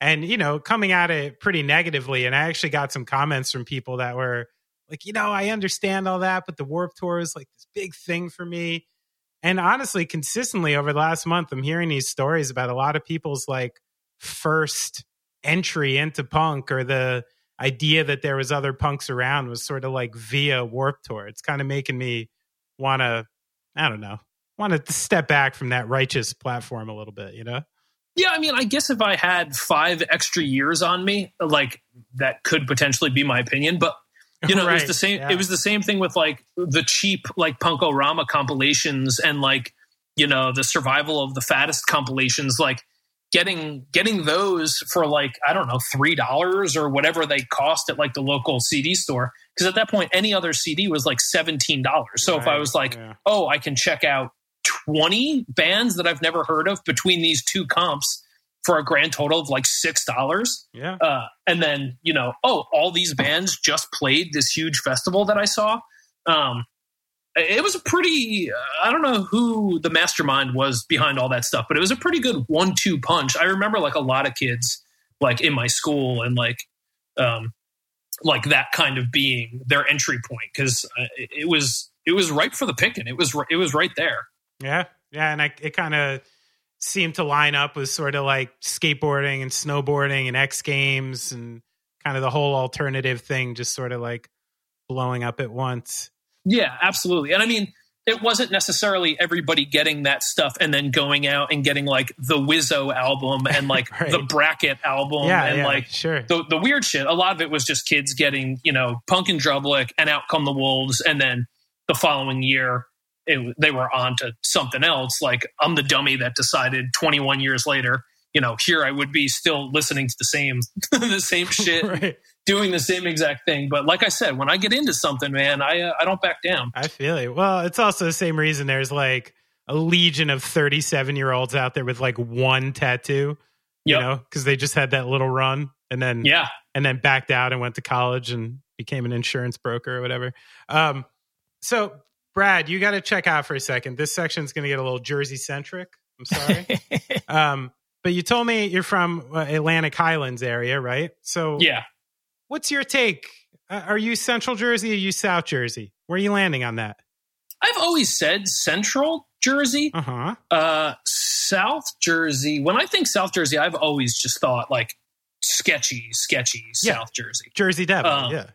and you know coming at it pretty negatively. And I actually got some comments from people that were like, you know, I understand all that, but the Warped Tour is like this big thing for me. And honestly, consistently over the last month, I'm hearing these stories about a lot of people's like first entry into punk or the idea that there was other punks around was sort of like via Warped Tour. It's kind of making me want to, I don't know, want to step back from that righteous platform a little bit, you know? Yeah, I mean, I guess if I had five extra years on me, like that could potentially be my opinion. But you know, it was the same. yeah. It was the same thing with like the cheap like Punk-O-Rama compilations and like you know the survival of the fattest compilations. Like getting getting those for like I don't know three dollars or whatever they cost at like the local CD store. Because at that point, any other CD was like seventeen dollars. So if I was like, yeah. oh, I can check out 20 bands that I've never heard of between these two comps for a grand total of like six dollars. Yeah. Uh, and then, you know, oh, all these bands just played this huge festival that I saw. Um, it was a pretty, I don't know who the mastermind was behind all that stuff, but it was a pretty good one two punch. I remember like a lot of kids like in my school and like, um, like that kind of being their entry point because it it was it was ripe for the picking. It was it was right there. Yeah. Yeah. And I, it kind of seemed to line up with sort of like skateboarding and snowboarding and X Games and kind of the whole alternative thing just sort of like blowing up at once. Yeah, absolutely. And I mean, it wasn't necessarily everybody getting that stuff and then going out and getting like the Wizo album and like [LAUGHS] Right. the Bracket album yeah. and yeah, like sure. the the weird shit. A lot of it was just kids getting, you know, Punk in Drublic and Out Come the Wolves, and then the following year it, they were on to something else. Like I'm the dummy that decided 21 years later, you know, here I would be still listening to the same [LAUGHS] the same shit, [LAUGHS] right. Doing the same exact thing. But like I said, when I get into something, man, I uh, I don't back down. I feel it. Well, it's also the same reason there's like a legion of 37 year olds out there with like one tattoo, you Yep. know, because they just had that little run and then Yeah. and then backed out and went to college and became an insurance broker or whatever. Um, so, Brad, you got to check out for a second. This section's going to get a little Jersey centric. I'm sorry. [LAUGHS] um, but you told me you're from uh, Atlantic Highlands area, right? So, Yeah. What's your take? Uh, are you Central Jersey or are you South Jersey? Where are you landing on that? I've always said Central Jersey, Uh huh. uh, South Jersey. When I think South Jersey, I've always just thought like sketchy, sketchy Yeah. South Jersey. Jersey Devil. Um, yeah.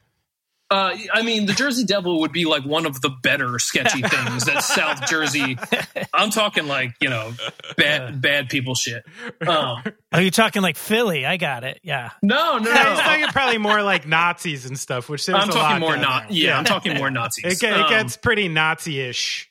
Uh, I mean, the Jersey Devil would be like one of the better sketchy [LAUGHS] things that South Jersey. [LAUGHS] I'm talking like you know bad bad people shit. Um, oh, you're talking like Philly. I got it. Yeah. no, no, [LAUGHS] I was no. talking probably more like Nazis and stuff, which there's I'm a talking lot more down not. there. Yeah, I'm talking more Nazis. It, get, it Um, gets pretty Nazi-ish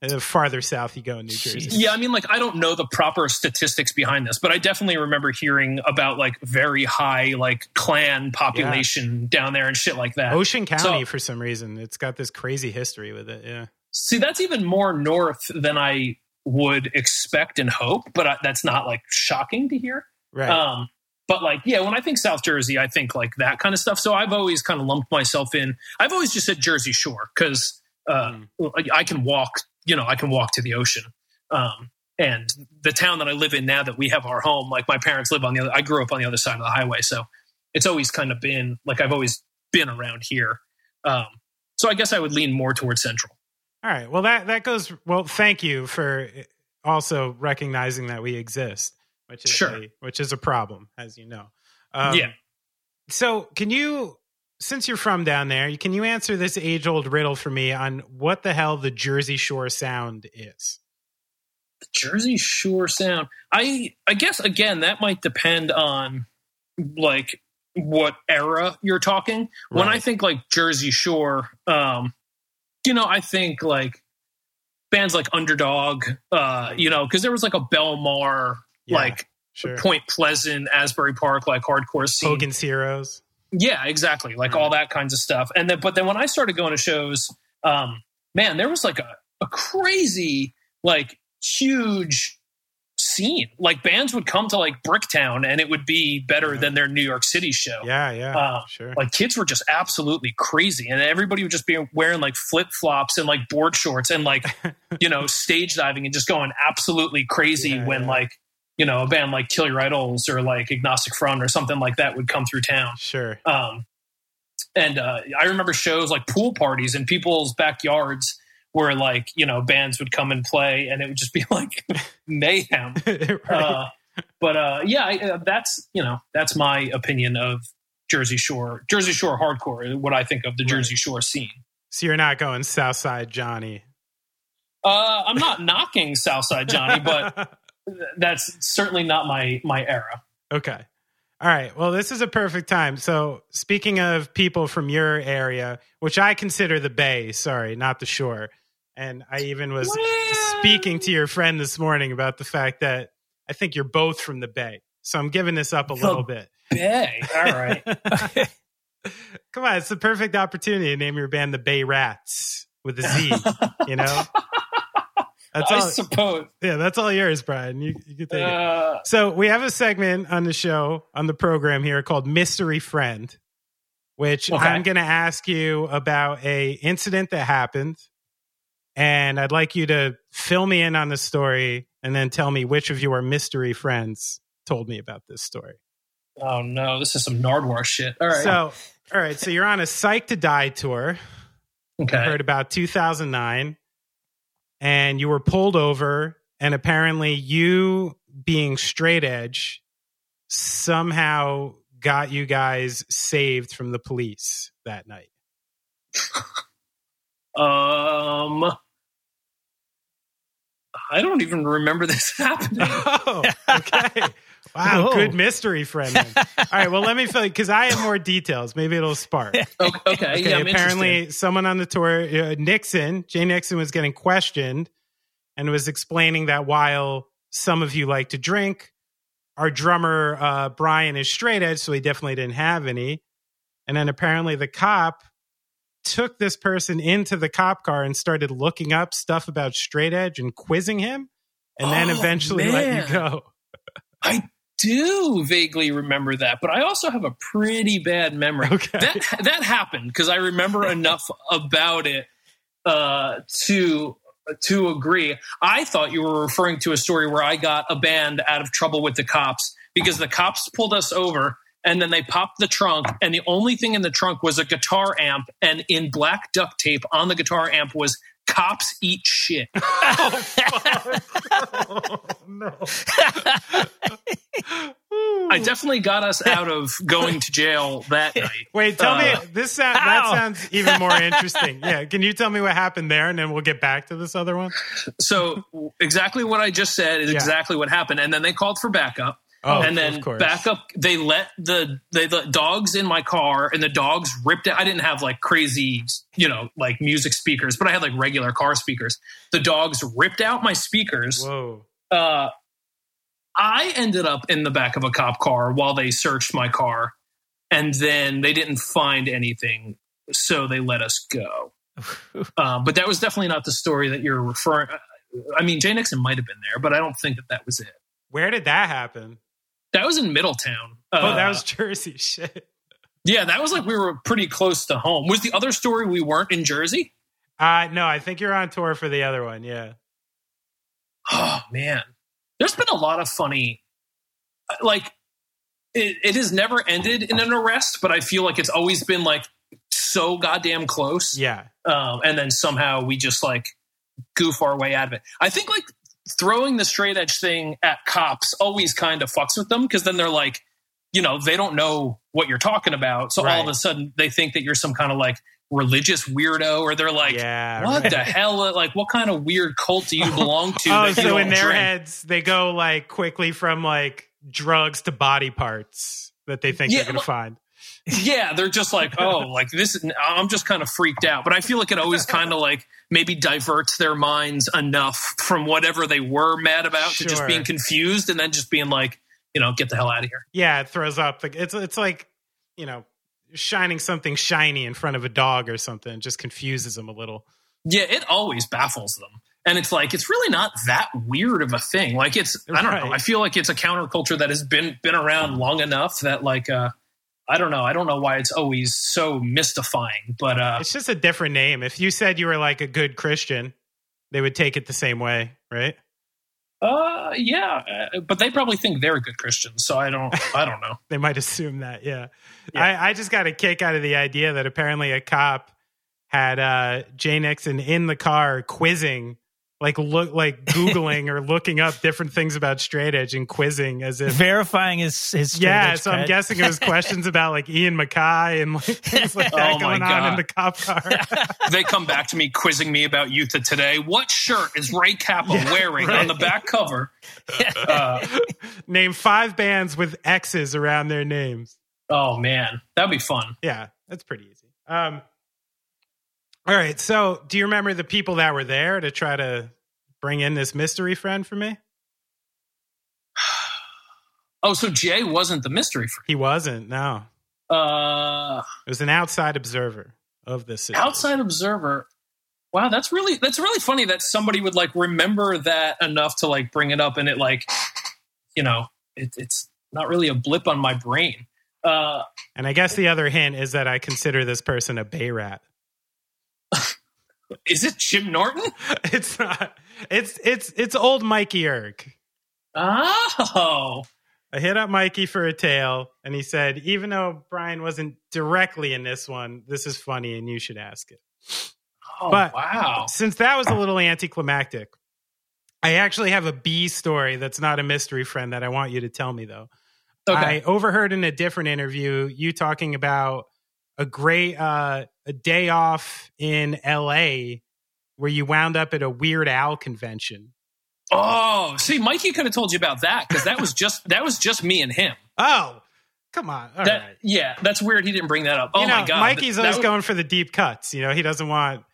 the farther south you go in New Jersey. Yeah, I mean, like I don't know the proper statistics behind this, but I definitely remember hearing about like very high like clan population down there and shit like that. Ocean County, So- for some reason, it's got this crazy history with it. Yeah. See, that's even more north than I would expect and hope, but I, that's not like shocking to hear. Right. Um, but like, yeah, when I think South Jersey, I think like that kind of stuff. So I've always kind of lumped myself in. I've always just said Jersey Shore because uh, like, I can walk. You know, I can walk to the ocean. Um, and the town that I live in now that we have our home, like my parents live on the other. I grew up on the other side of the highway, so it's always kind of been like I've always been around here. Um, so I guess I would lean more towards Central. All right. Well, that that goes. Well, thank you for also recognizing that we exist, which is Sure. a, which is a problem, as you know. Um, Yeah. So, can you, since you're from down there, can you answer this age old riddle for me on what the hell the Jersey Shore sound is? Jersey Shore sound. I I guess again that might depend on like what era you're talking. When I think like Jersey Shore, um, you know, I think like bands like Underdog, uh, you know, because there was like a Belmar, Yeah, like Sure. Point Pleasant, Asbury Park, like hardcore scene. Hogan's Heroes. Yeah, exactly. Like all that kinds of stuff. And then, but then when I started going to shows, um, man, there was like a, a crazy, like huge scene. Like bands would come to like Bricktown and it would be better Yeah. than their New York City show. Yeah, yeah, Uh, sure. Like kids were just absolutely crazy, and everybody would just be wearing like flip flops and like board shorts and like [LAUGHS] you know stage diving and just going absolutely crazy Yeah, when yeah. like you know a band like Kill Your Idols or like Agnostic Front or something like that would come through town. sure. Um, and uh, I remember shows like pool parties in people's backyards where like you know bands would come and play, and it would just be [LAUGHS] like mayhem. [LAUGHS] right. Uh, but uh, yeah, I, uh, that's you know that's my opinion of Jersey Shore, Jersey Shore hardcore. What I think of the Right. Jersey Shore scene. so you're not going Southside Johnny. Uh, I'm not knocking Southside Johnny, but [LAUGHS] that's certainly not my my era. Okay. All right. Well, this is a perfect time. So, speaking of people from your area, which I consider the Bay, sorry, not the shore. And I even was Well- speaking to your friend this morning about the fact that I think you're both from the Bay. So, I'm giving this up a The little bit. Bay, all right. [LAUGHS] Come on. It's the perfect opportunity to name your band the Bay Rats with a Z, you know? [LAUGHS] That's I all. suppose. Yeah, that's all yours, Brian. You, you can take it. Uh, So we have a segment on the show on the program here called Mystery Friend, which Okay. I'm going to ask you about a incident that happened, and I'd like you to fill me in on the story and then tell me which of your mystery friends told me about this story. oh no, this is some Nardwuar shit. All right. So, all right, so you're on a Psyched to Die tour. I okay. heard about 2009, and you were pulled over, and apparently you being straight edge somehow got you guys saved from the police that night. [LAUGHS] Um, I don't even remember this [LAUGHS] happening. Oh, okay. [LAUGHS] Wow, Whoa. good mystery friend. [LAUGHS] All right, well, let me fill you because I have more details. Maybe it'll spark. [LAUGHS] okay, okay, Okay, yeah, apparently, someone on the tour, uh, Nixon, Jay Nixon, was getting questioned and was explaining that while some of you like to drink, our drummer uh, Brian is straight edge, so he definitely didn't have any. And then apparently, the cop took this person into the cop car and started looking up stuff about straight edge and quizzing him, and then Oh, eventually let you go. [LAUGHS] I do vaguely remember that, but I also have a pretty bad memory. [LAUGHS] Okay. That that happened because I remember [LAUGHS] enough about it uh, to to agree. I thought you were referring to a story where I got a band out of trouble with the cops because the cops pulled us over and then they popped the trunk and the only thing in the trunk was a guitar amp and in black duct tape on the guitar amp was cops eat shit. [LAUGHS] [LAUGHS] oh, no. I definitely got us out of going to jail that [LAUGHS] night. Wait, tell Uh, me this sound, that sounds even more interesting. Yeah, can you tell me what happened there, and then we'll get back to this other one? So exactly what I just said is Yeah. exactly what happened, and then they called for backup, Oh, and then course. backup. They let the they let dogs in my car, and the dogs ripped it. I didn't have like crazy, you know, like music speakers, but I had like regular car speakers. The dogs ripped out my speakers. Whoa. Uh, I ended up in the back of a cop car while they searched my car, and then they didn't find anything, so they let us go. [LAUGHS] Uh, but that was definitely not the story that you're referring. I mean, Jay Nixon might have been there, but I don't think that that was it. Where did that happen? That was in Middletown. Oh, Uh, that was Jersey. [LAUGHS] Shit. yeah. That was like we were pretty close to home. Was the other story we weren't in Jersey? Uh, no, I think you're on tour for the other one. Yeah. [SIGHS] Oh man, there's been a lot of funny. Like, it, it has never ended in an arrest, but I feel like it's always been like so goddamn close. Yeah. um, and then somehow we just like goof our way out of it. I think like throwing the straight edge thing at cops always kind of fucks with them because then they're like, you know, they don't know what you're talking about, so all of a sudden they think that you're some kind of like religious weirdo, or they're like, yeah. what right. the hell? Uh, like, what kind of weird cult do you belong to? [LAUGHS] Oh, so in their drink? heads, they go like quickly from like drugs to body parts that they think Yeah, they're going to well- find. yeah, they're just like, oh, like this. I'm just kind of freaked out. But I feel like it always [LAUGHS] kind of like maybe diverts their minds enough from whatever they were mad about Sure. to just being confused and then just being like, you know, get the hell out of here. Yeah, it throws up. The, it's it's like you know shining something shiny in front of a dog or something. It just confuses them a little. Yeah, it always baffles them. And it's like it's really not that weird of a thing. Like it's I don't know. I feel like it's a counterculture that has been been around long enough that like uh I don't know. I don't know why it's always so mystifying, but uh It's just a different name. If you said you were like a good Christian, they would take it the same way, right? uh yeah, uh, but they probably think they're good Christians, so I don't I don't know. [LAUGHS] They might assume that. Yeah. Yeah. I, I just got a kick out of the idea that apparently a cop had uh, Jay Nixon in the car quizzing, like look like googling or looking up different things about straight edge and quizzing as if. Verifying his his straight Yeah, edge so I'm guessing it was questions [LAUGHS] about like Ian MacKaye and like things like that Oh my going on in the cop car. [LAUGHS] they come back to me quizzing me about youth of today. What shirt is Ray Cappo Yeah, wearing right. on the back cover? [LAUGHS] Uh, Name five bands with X's around their names. oh man, that'd be fun. Yeah, that's pretty easy. Um, all right. So, do you remember the people that were there to try to bring in this mystery friend for me? [SIGHS] Oh, so Jay wasn't the mystery friend. He wasn't. No, Uh, it was an outside observer of this. situation. outside observer. Wow, that's really that's really funny that somebody would like remember that enough to like bring it up, and it like, you know, it, it's not really a blip on my brain. Uh, And I guess the other hint is that I consider this person a bay rat. Is it Jim Norton? [LAUGHS] It's not. It's it's it's old Mikey Erg. Oh, I hit up Mikey for a tale, and he said, even though Brian wasn't directly in this one, this is funny, and you should ask it. oh But- wow. Since that was a little anticlimactic, I actually have a B story that's not a mystery friend that I want you to tell me though. Okay. I overheard in a different interview you talking about a great uh, a day off in LA where you wound up at a Weird Al convention. oh, see, Mikey could have told you about that because that was just that was just me and him. Oh, come on. All right. that yeah, that's weird. He didn't bring that up. Oh you know, my god, Mikey's That- always that- going for the deep cuts. You know, he doesn't want.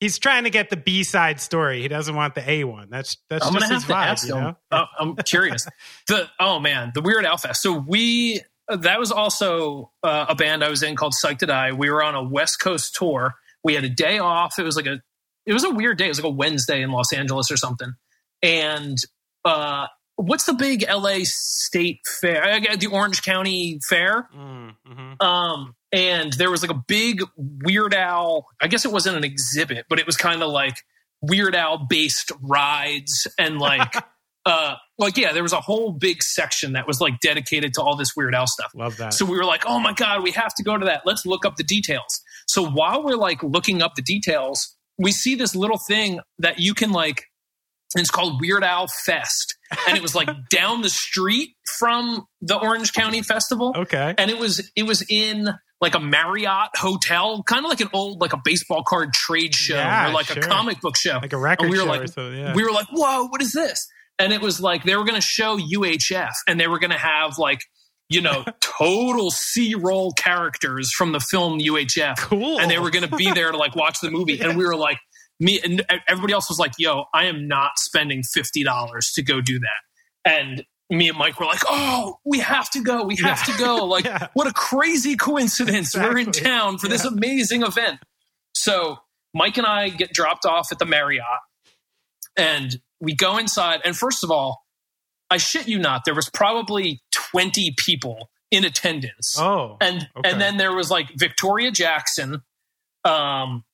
He's trying to get the B side story. He doesn't want the A one. That's that's I'm just gonna his have to vibe. ask You know? Uh, I'm curious. the oh man, the Weird Al Fest. So we that was also uh, a band I was in called Psyched to Die. We were on a West Coast tour. We had a day off. It was like a it was a weird day. It was like a Wednesday in Los Angeles or something. And uh, what's the big LA State Fair? The Orange County Fair. Mm, mhm. Um, and there was like a big Weird Al. I guess it wasn't an exhibit, but it was kind of like Weird Al based rides and like, [LAUGHS] uh, like yeah, there was a whole big section that was like dedicated to all this Weird Al stuff. Love that. So we were like, oh my god, we have to go to that. Let's look up the details. So while we're like looking up the details, we see this little thing that you can like. It's called Weird Al Fest, and it was like [LAUGHS] down the street from the Orange County Festival okay. and it was it was in like a Marriott hotel, kind of like an old like a baseball card trade show Yeah, or like sure. a comic book show. Like a record and we were show like. Yeah. We were like, "Whoa, what is this?" And it was like they were going to show UHF, and they were going to have like you know [LAUGHS] total C roll characters from the film UHF, cool. and they were going to be there to like watch the movie. [LAUGHS] And we were like, me and everybody else was like, "Yo, I am not spending fifty dollars to go do that." And me and Mike were like, "Oh, we have to go. We have Yeah. to go!" [LAUGHS] Like, Yeah. what a crazy coincidence! We're in town for this amazing event. So Mike and I get dropped off at the Marriott, and we go inside. And first of all, I shit you not, there was probably twenty people in attendance oh. and Okay. and then there was like Victoria Jackson. Um,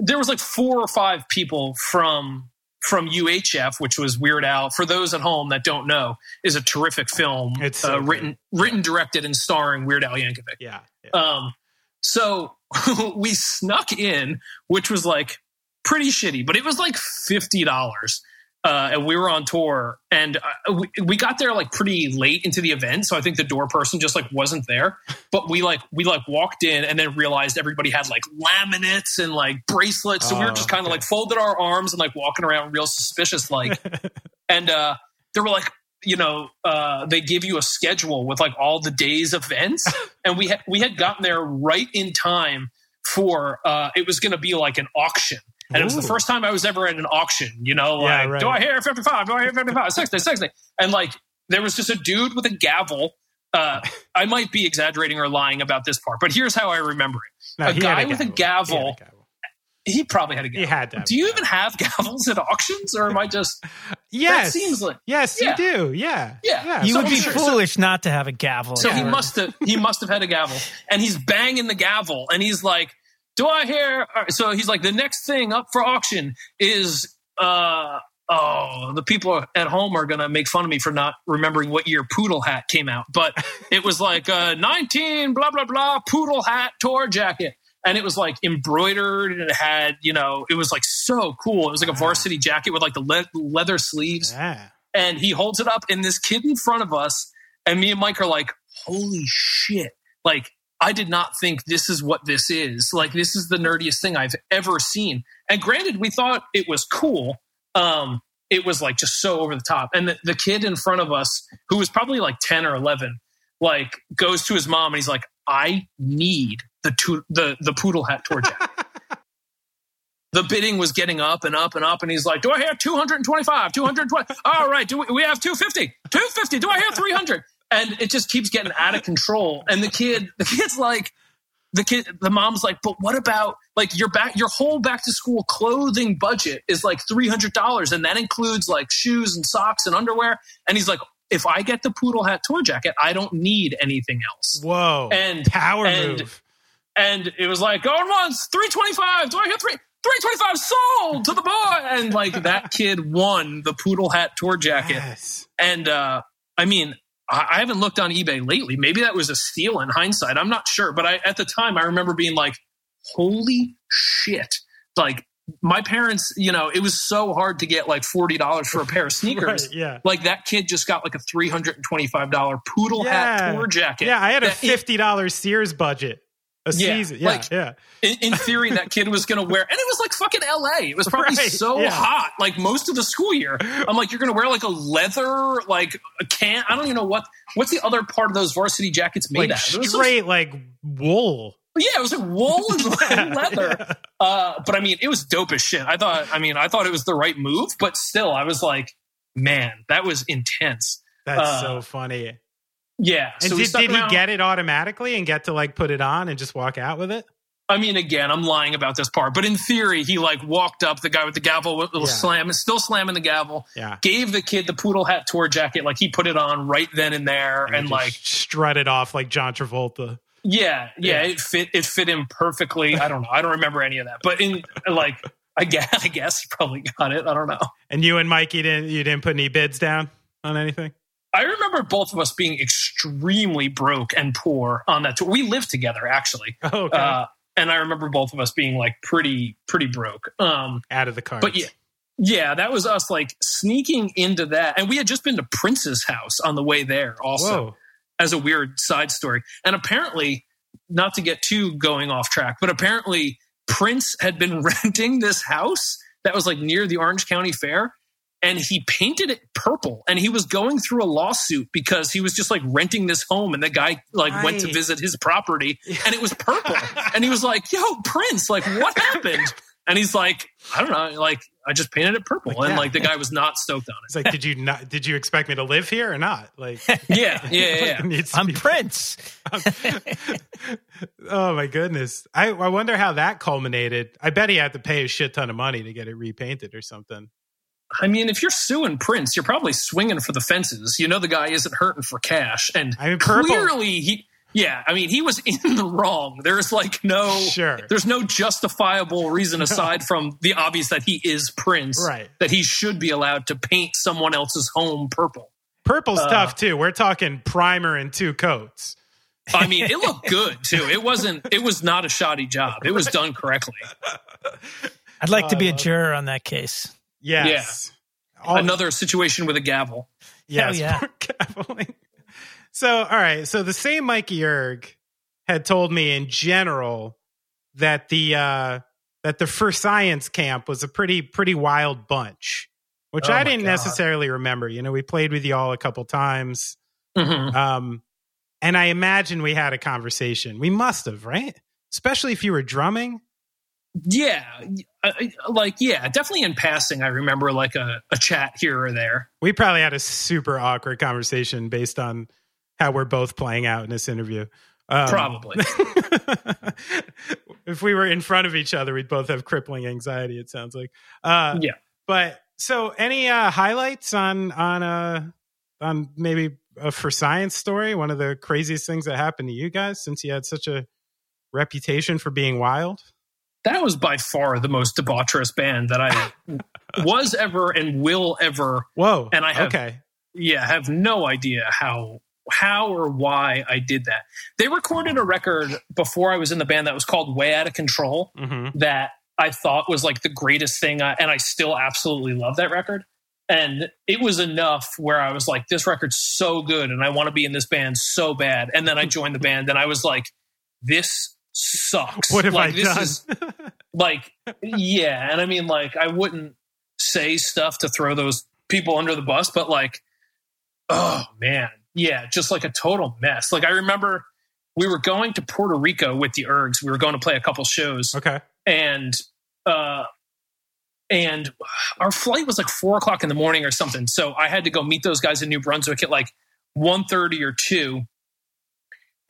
there was like four or five people from from UHF, which was Weird Al. For those at home that don't know, is a terrific film. It's so uh, good. written, written, directed, and starring Weird Al Yankovic. yeah. yeah. Um, so [LAUGHS] we snuck in, which was like pretty shitty, but it was like fifty dollars. Uh, and we were on tour, and uh, we, we got there like pretty late into the event, so I think the door person just like wasn't there. But we like we like walked in and then realized everybody had like laminates and like bracelets, so we were Oh, just kind of okay. like folded our arms and like walking around real suspicious like. [LAUGHS] and uh, they were like, you know, uh, they give you a schedule with like all the days events, [LAUGHS] and we had we had gotten there right in time for uh, it was going to be like an auction. And it was the first time I was ever at an auction, you know, Yeah, like, right. do I hear 55? Do I hear 55? 60, 60. And like, there was just a dude with a gavel. Uh, I might be exaggerating or lying about this part, but here's how I remember it. No, a he had guy with a He had gavel. gavel. He probably had a He gavel. had to. Do you even have gavels at auctions, or am I just? [LAUGHS] Yes. seems like- Yes, Yeah. you do. Yeah. Yeah. You So would be I'm sure- foolish not to have a gavel. So he must have he must have had a gavel, and he's banging the gavel, and he's like, "Do I hear?" all right, So he's like, "The next thing up for auction is." uh Oh, the people at home are gonna make fun of me for not remembering what year Poodle Hat came out, but [LAUGHS] it was like uh, nineteen blah blah blah Poodle Hat tour jacket, and it was like embroidered and it had you know it was like so cool. It was like a varsity jacket with like the le- leather sleeves, Yeah. and he holds it up and this kid in front of us and me and mike are like holy shit like i did not think this is what this is. Like this is the nerdiest thing i've ever seen. And granted we thought it was cool. Um it was like just so over the top. And the, the kid in front of us who was probably like 10 or 11 like goes to his mom and he's like i need the to- the the poodle hat tour jacket. [LAUGHS] The bidding was getting up and up and up and he's like do i hear 225 220 all right do we, we have 250 250 do i hear 300 and it just keeps getting out of control and the kid the kid's like the kid the mom's like but what about like your back your whole back to school clothing budget is like $300 and that includes like shoes and socks and underwear and he's like if i get the poodle hat tour jacket i don't need anything else Whoa. And- power and- move. and it was like going once 325 do i hear three 325 sold to the boy and like that kid won the poodle hat tour jacket Yes. and uh i mean I I haven't looked on eBay lately. Maybe that was a steal in hindsight. I'm not sure, but I, at the time, I remember being like, "Holy shit!" Like my parents, you know, it was so hard to get like forty dollars for a pair of [LAUGHS] sneakers. Right, yeah. Like that kid just got like a three hundred and twenty-five dollar poodle Yeah. hat tour jacket. Yeah, I had a fifty dollars Sears budget a Yeah, season. Yeah, like- yeah. in, in theory that kid was going to wear and it was like fucking la it was probably [LAUGHS] Right, so yeah. hot like most of the school year i'm like you're going to wear like a leather like a can i don't even know what what's the other part of those varsity jackets made Like out of? Was straight like wool. yeah it was like wool and [LAUGHS] leather Yeah. uh, but i mean it was dope as shit i thought i mean i thought it was the right move but still i was like man that was intense That's Uh, so funny. Yeah And so did, stuck did he get it automatically and get to like put it on and just walk out with it? I mean, again, I'm lying about this part, but in theory, he like walked up the guy with the gavel, was Yeah. slam, still slamming the gavel, Yeah. gave the kid the poodle hat tour jacket, like he put it on right then and there, and, he just like, strutted off like John Travolta. yeah, yeah, Yeah. it fit, it fit him perfectly. I don't know, I don't remember any of that, but in like, I guess, [LAUGHS] I guess he probably got it. I don't know. And you and Mikey didn't you didn't put any bids down on anything? I remember both of us being extremely broke and poor on that tour. We lived together actually, Oh, [LAUGHS] okay. uh, and I remember both of us being like pretty, pretty broke. Um, Out of the car. But yeah, yeah, that was us like sneaking into that, and we had just been to Prince's house on the way there, also Whoa. as a weird side story. And apparently, not to get too going off track, but apparently Prince had been [LAUGHS] renting this house that was like near the Orange County Fair. And he painted it purple, and he was going through a lawsuit because he was just like renting this home, and the guy like went to visit his property, and it was purple, [LAUGHS] and he was like, "Yo, Prince, like, what happened?" And he's like, "I don't know, like, I just painted it purple," Like, and yeah. like the guy was not stoked on it It's like, did you not? Did you expect me to live here or not? Like, it. [LAUGHS] Yeah, yeah, [LAUGHS] yeah. it needs to I'm be- Prince. oh my goodness! I I wonder how that culminated. I bet he had to pay a shit ton of money to get it repainted or something. I mean, if you're suing Prince, you're probably swinging for the fences. You know, the guy isn't hurting for cash, and I mean, clearly he. Yeah, I mean, he was [LAUGHS] in the wrong. There's like no, Sure. there's no justifiable reason aside from the obvious that he is Prince, Right. That he should be allowed to paint someone else's home purple. Purple's Uh, tough too. We're talking primer and two coats. I mean, it looked good too. It wasn't. It was not a shoddy job. It was done correctly. I'd like to be a Uh, juror on that case. Yes. All- Another situation with a gavel. [LAUGHS] Yes, yeah. gaveling. So, all right. So the same Mikey Erg had told me in general that the uh that the for science camp was a pretty pretty wild bunch. which Oh I didn't God. necessarily remember. You know, we played with y'all a couple times. Mhm. Um, and I imagine we had a conversation. We must have, right? Especially if you were drumming. Yeah, I- I- like yeah, definitely in passing. I remember like a, a chat here or there. We probably had a super awkward conversation based on how we're both playing out in this interview. Um, Probably. [LAUGHS] if we were in front of each other, we'd both have crippling anxiety. It sounds like. Uh, Yeah. But so, any uh, highlights on on uh, on maybe a for science story? One of the craziest things that happened to you guys since you had such a reputation for being wild. That was by far the most debaucherous band that I [LAUGHS] was ever and will ever. Whoa! And I have- okay. Yeah, have no idea how how or why I did that. They recorded a record before I was in the band that was called Way Out of Control. hmm that I thought was like the greatest thing, I, and I still absolutely love that record. And it was enough where I was like, this record's so good, and I want to be in this band so bad. And then I joined the band, and I was like, this sucks. What have like, I this done? Is, [LAUGHS] like, yeah. And I mean, like, I wouldn't say stuff to throw those people under the bus, but like, oh man, yeah, just like a total mess. Like, I remember we were going to Puerto Rico with the Ergs. We were going to play a couple shows okay. and uh and our flight was like four o'clock in the morning or something so i had to go meet those guys in new brunswick at like 1.30 or 2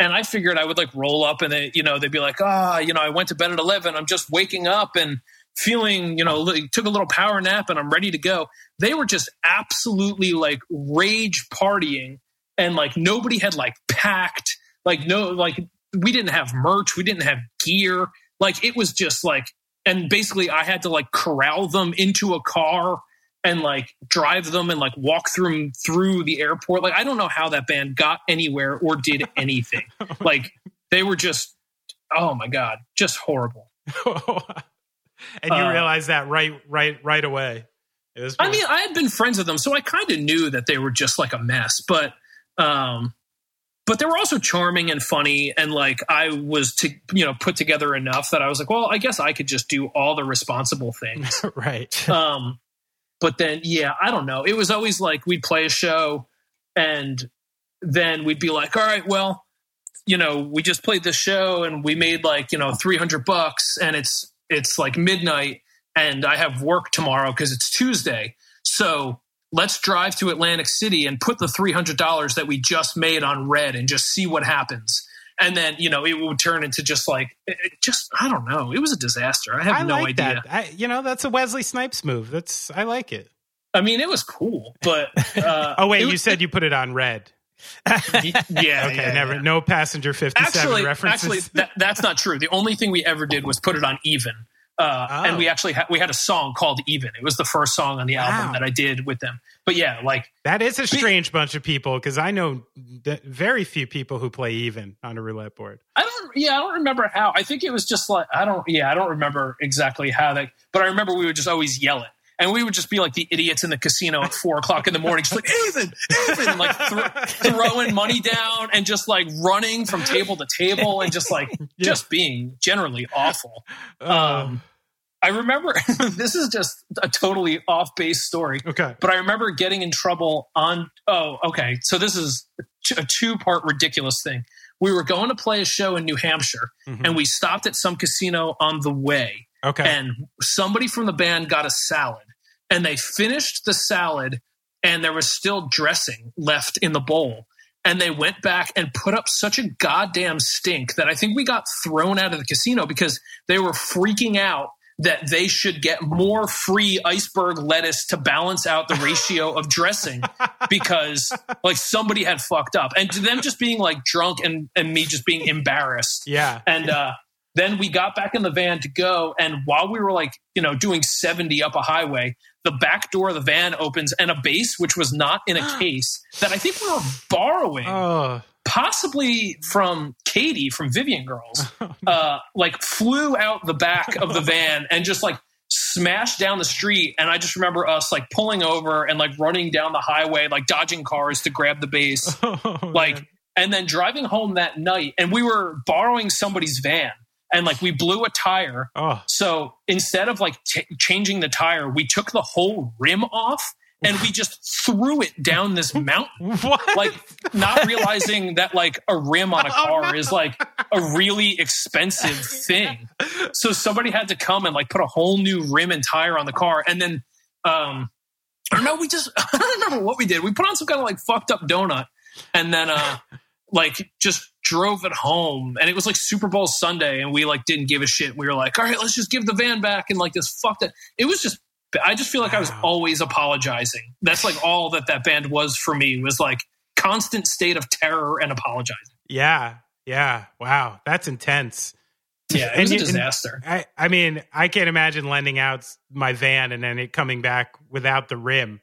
and i figured i would like roll up and they you know they'd be like ah you know i went to bed at 11 i'm just waking up and feeling you know took a little power nap and i'm ready to go. They were just absolutely like rage partying and like nobody had like packed like no like we didn't have merch we didn't have gear. Like it was just like and basically i had to like corral them into a car and like drive them and like walk through through the airport like i don't know how that band got anywhere or did [LAUGHS] anything like they were just oh my god just horrible [LAUGHS] and you Uh, realized that right, right, right away. I mean, I had been friends with them, so I kind of knew that they were just like a mess. But, um, but they were also charming and funny, and like I was to you know put together enough that I was like, well, I guess I could just do all the responsible things. [LAUGHS] right. um, but then, yeah, I don't know. It was always like we'd play a show, and then we'd be like, all right, well, you know, we just played this show and we made like you know three hundred bucks, and it's it's like midnight, and I have work tomorrow because it's Tuesday, so. Let's drive to Atlantic City and put the three hundred dollars that we just made on red and just see what happens. And then you know it would turn into just like it, it just I don't know. It was a disaster. I have I no like idea. that. I, you know, that's a Wesley Snipes move. That's I like it. I mean, it was cool, but uh, [LAUGHS] Oh wait, it you was- said you put it on red. yeah, [LAUGHS] Okay, yeah, never. yeah. No passenger fifty-seven Actually, references. actually, that, that's not true. The only thing we ever did was put it on even, uh, Oh. and we actually ha- we had a song called "Even." It was the first song on the Wow. album that I did with them. But yeah, like that is a strange bunch of people because I know very few people who play even on a roulette board. I don't, yeah, I don't remember how. I think it was just like I don't, yeah, I don't remember exactly how that. But I remember we would just always yell it. And we would just be like the idiots in the casino at four o'clock in the morning, just like even, even, like thro- throwing money down and just like running from table to table and just like [LAUGHS] Yeah. just being generally awful. Uh, Um, I remember [LAUGHS] this is just a totally off base story, okay. but I remember getting in trouble on. Oh, okay. So this is a two part ridiculous thing. We were going to play a show in New Hampshire, Mhm. and we stopped at some casino on the way, Okay. and somebody from the band got a salad, and they finished the salad, and there was still dressing left in the bowl. And they went back and put up such a goddamn stink that I think we got thrown out of the casino because they were freaking out that they should get more free iceberg lettuce to balance out the ratio of dressing [LAUGHS] because like somebody had fucked up. And to them just being like drunk and, and me just being embarrassed. yeah. And uh, then we got back in the van to go. And while we were like, you know, doing 70 up a highway, the back door of the van opens and a bass, which was not in a [GASPS] case, that I think we were borrowing, Oh. possibly from Katie from Vivian Girls, [LAUGHS] uh, like flew out the back of the van and just like smashed down the street. And I just remember us like pulling over and like running down the highway, like dodging cars to grab the bass [LAUGHS] Oh, like man. and then driving home that night and we were borrowing somebody's van and like we blew a tire. Oh, So instead of like ch- changing the tire, we took the whole rim off and we just threw it down this mountain. [LAUGHS] what? Like not realizing that like a rim on a [LAUGHS] Oh, car no. is like a really expensive [LAUGHS] thing. So somebody had to come and like put a whole new rim and tire on the car. And then, um, or no, we just, I don't remember what we did. We put on some kind of like fucked up donut and then, uh, like just drove it home. And it was like Super Bowl Sunday and we like didn't give a shit. We were like, all right, let's just give the van back and like this fucked it. It was just, I just feel like I was always apologizing. That's like all that that band was for me was like constant state of terror and apologizing. yeah, yeah. Wow, that's intense. Yeah, it And was a and- disaster. I, I mean, I can't imagine lending out my van and then it coming back without the rim.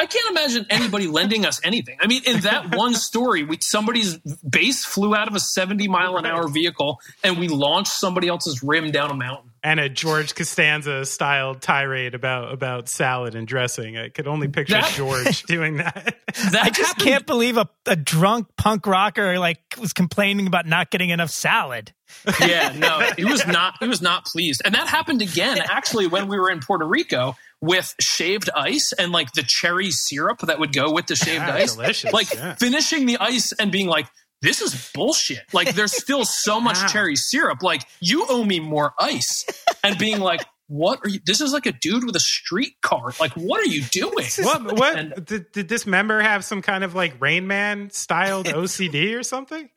I can't imagine anybody [LAUGHS] lending us anything. I mean, in that [LAUGHS] one story, we somebody's bass flew out of a 70 mile an hour vehicle and we launched somebody else's rim down a mountain. and a George Costanza style tirade about about salad and dressing. I could only picture That- George [LAUGHS] doing that. That I just happened- can't believe a, a drunk punk rocker like was complaining about not getting enough salad. yeah, no, he was not. He was not pleased, and that happened again. Actually, when we were in Puerto Rico with shaved ice and like the cherry syrup that would go with the shaved Yeah, ice, delicious, like yeah. finishing the ice and being like. This is bullshit. Like, there's still so much Wow. cherry syrup. Like, you owe me more ice. And being like, what are you? This is like a dude with a street cart. Like, what are you doing? What what And- did, did this member have some kind of like Rain Man styled OCD or something?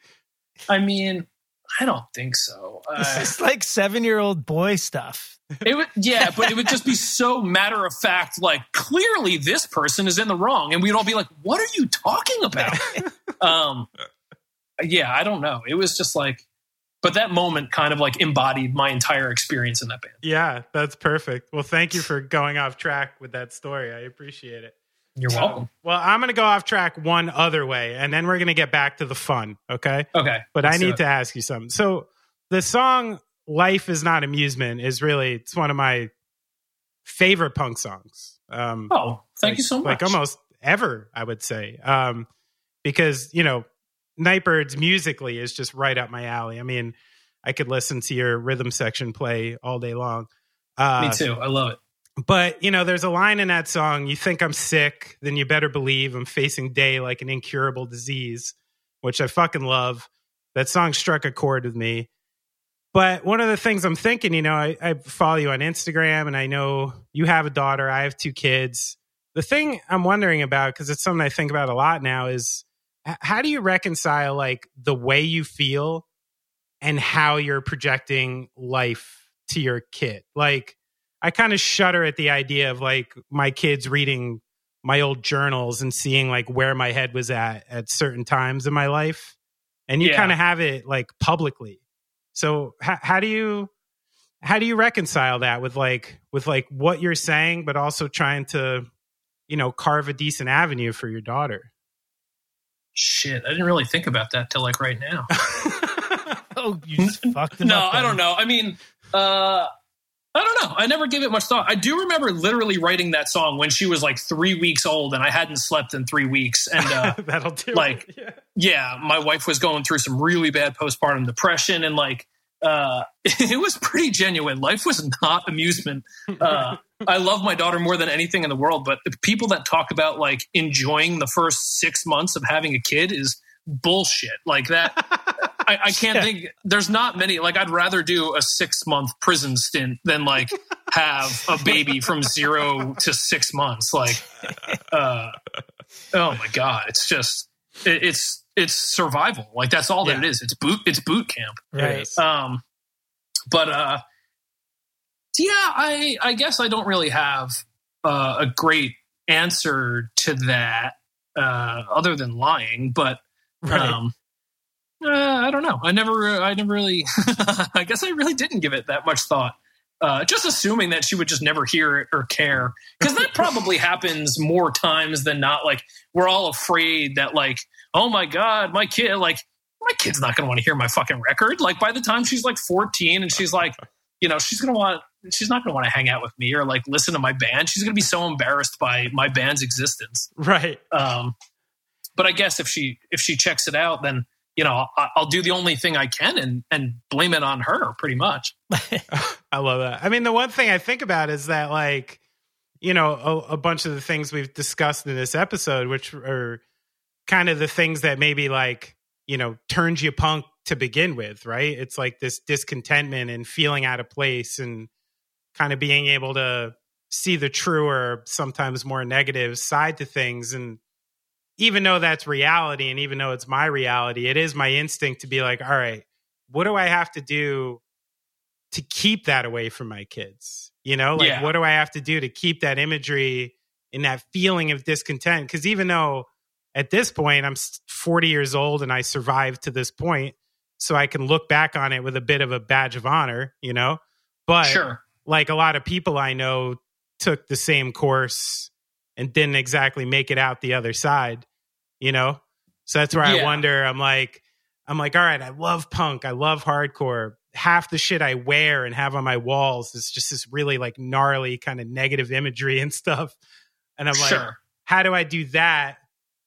I mean, I don't think so. It's Uh, just like seven year old boy stuff. [LAUGHS] It would, yeah, but it would just be so matter of fact. Like clearly, this person is in the wrong, and we'd all be like, "What are you talking about?" [LAUGHS] um, yeah, I don't know. It was just like, but that moment kind of like embodied my entire experience in that band. Yeah, that's perfect. Well, thank you for going off track with that story. I appreciate it. You're welcome. Well, I'm going to go off track one other way, and then we're going to get back to the fun. Okay. Okay, But I need to ask you something. So the song "Life Is Not Amusement" is really it's one of my favorite punk songs. Um, Oh, thank like- you so much. Like almost ever, I would say, um, because you know, Night Birds musically is just right up my alley. I mean, I could listen to your rhythm section play all day long. Uh, Me too. I love it. But you know, there's a line in that song. You think I'm sick, then you better believe I'm facing day like an incurable disease, which I fucking love. That song struck a chord with me. But one of the things I'm thinking, you know, I, I follow you on Instagram, and I know you have a daughter. I have two kids. The thing I'm wondering about, because it's something I think about a lot now, is how do you reconcile like the way you feel and how you're projecting life to your kid? Like, I kind of shudder at the idea of like my kids reading my old journals and seeing like where my head was at at certain times in my life. And you Yeah. kind of have it like publicly. So how, how do you how do you reconcile that with like with like what you're saying but also trying to you know carve a decent avenue for your daughter? Shit, I didn't really think about that till like right now. [LAUGHS] Oh, you [LAUGHS] just fucked him no, up. I don't know. I mean, uh, I don't know. I never gave it much thought. I do remember literally writing that song when she was like three weeks old and I hadn't slept in three weeks. And uh, [LAUGHS] That'll do. like- [LAUGHS] Yeah. yeah, my wife was going through some really bad postpartum depression and like, uh, [LAUGHS] it was pretty genuine. Life was not amusement. Uh, I love my daughter more than anything in the world, but the people that talk about like enjoying the first six months of having a kid is bullshit. Like that. I, I can't Yeah. think. There's not many. Like, I'd rather do a six month prison stint than like have a baby from zero to six months. Like, uh, oh my god, it's just it, it's it's survival. Like that's all that it is. It's boot. It's boot camp. Right. Um, but uh, yeah, I I guess I don't really have uh, a great answer to that uh, other than lying. But Right. um, uh, I don't know. I never, I never really. [LAUGHS] I guess I really didn't give it that much thought. Uh, just assuming that she would just never hear it or care, because that probably [LAUGHS] happens more times than not. Like we're all afraid that, like, oh my god, my kid, like, my kid's not going to want to hear my fucking record. Like by the time she's like fourteen and she's like, you know, she's going to want, she's not going to want to hang out with me or like listen to my band. She's going to be so embarrassed by my band's existence. right. Um, but I guess if she if she checks it out, then you know, I, will do the only thing I can and and blame it on her, pretty much. [LAUGHS] I love that. I mean, the one thing I think about is that like, you know, a, a bunch of the things we've discussed in this episode, which are kind of the things that maybe like you know turns you punk to begin with, right? It's like this discontentment and feeling out of place and kind of being able to see the truer, sometimes more negative side to things. And even though that's reality and even though it's my reality, it is my instinct to be like, all right, what do I have to do to keep that away from my kids? You know, like yeah. what do I have to do to keep that imagery and that feeling of discontent? Because even though at this point I'm 40 years old and I survived to this point, so I can look back on it with a bit of a badge of honor, you know? But sure. like a lot of people I know took the same course and didn't exactly make it out the other side, you know? So that's where yeah. I wonder, I'm like, I'm like, all right, I love punk. I love hardcore. Half the shit I wear and have on my walls is just this really like gnarly kind of negative imagery and stuff. And I'm sure. like, how do I do that?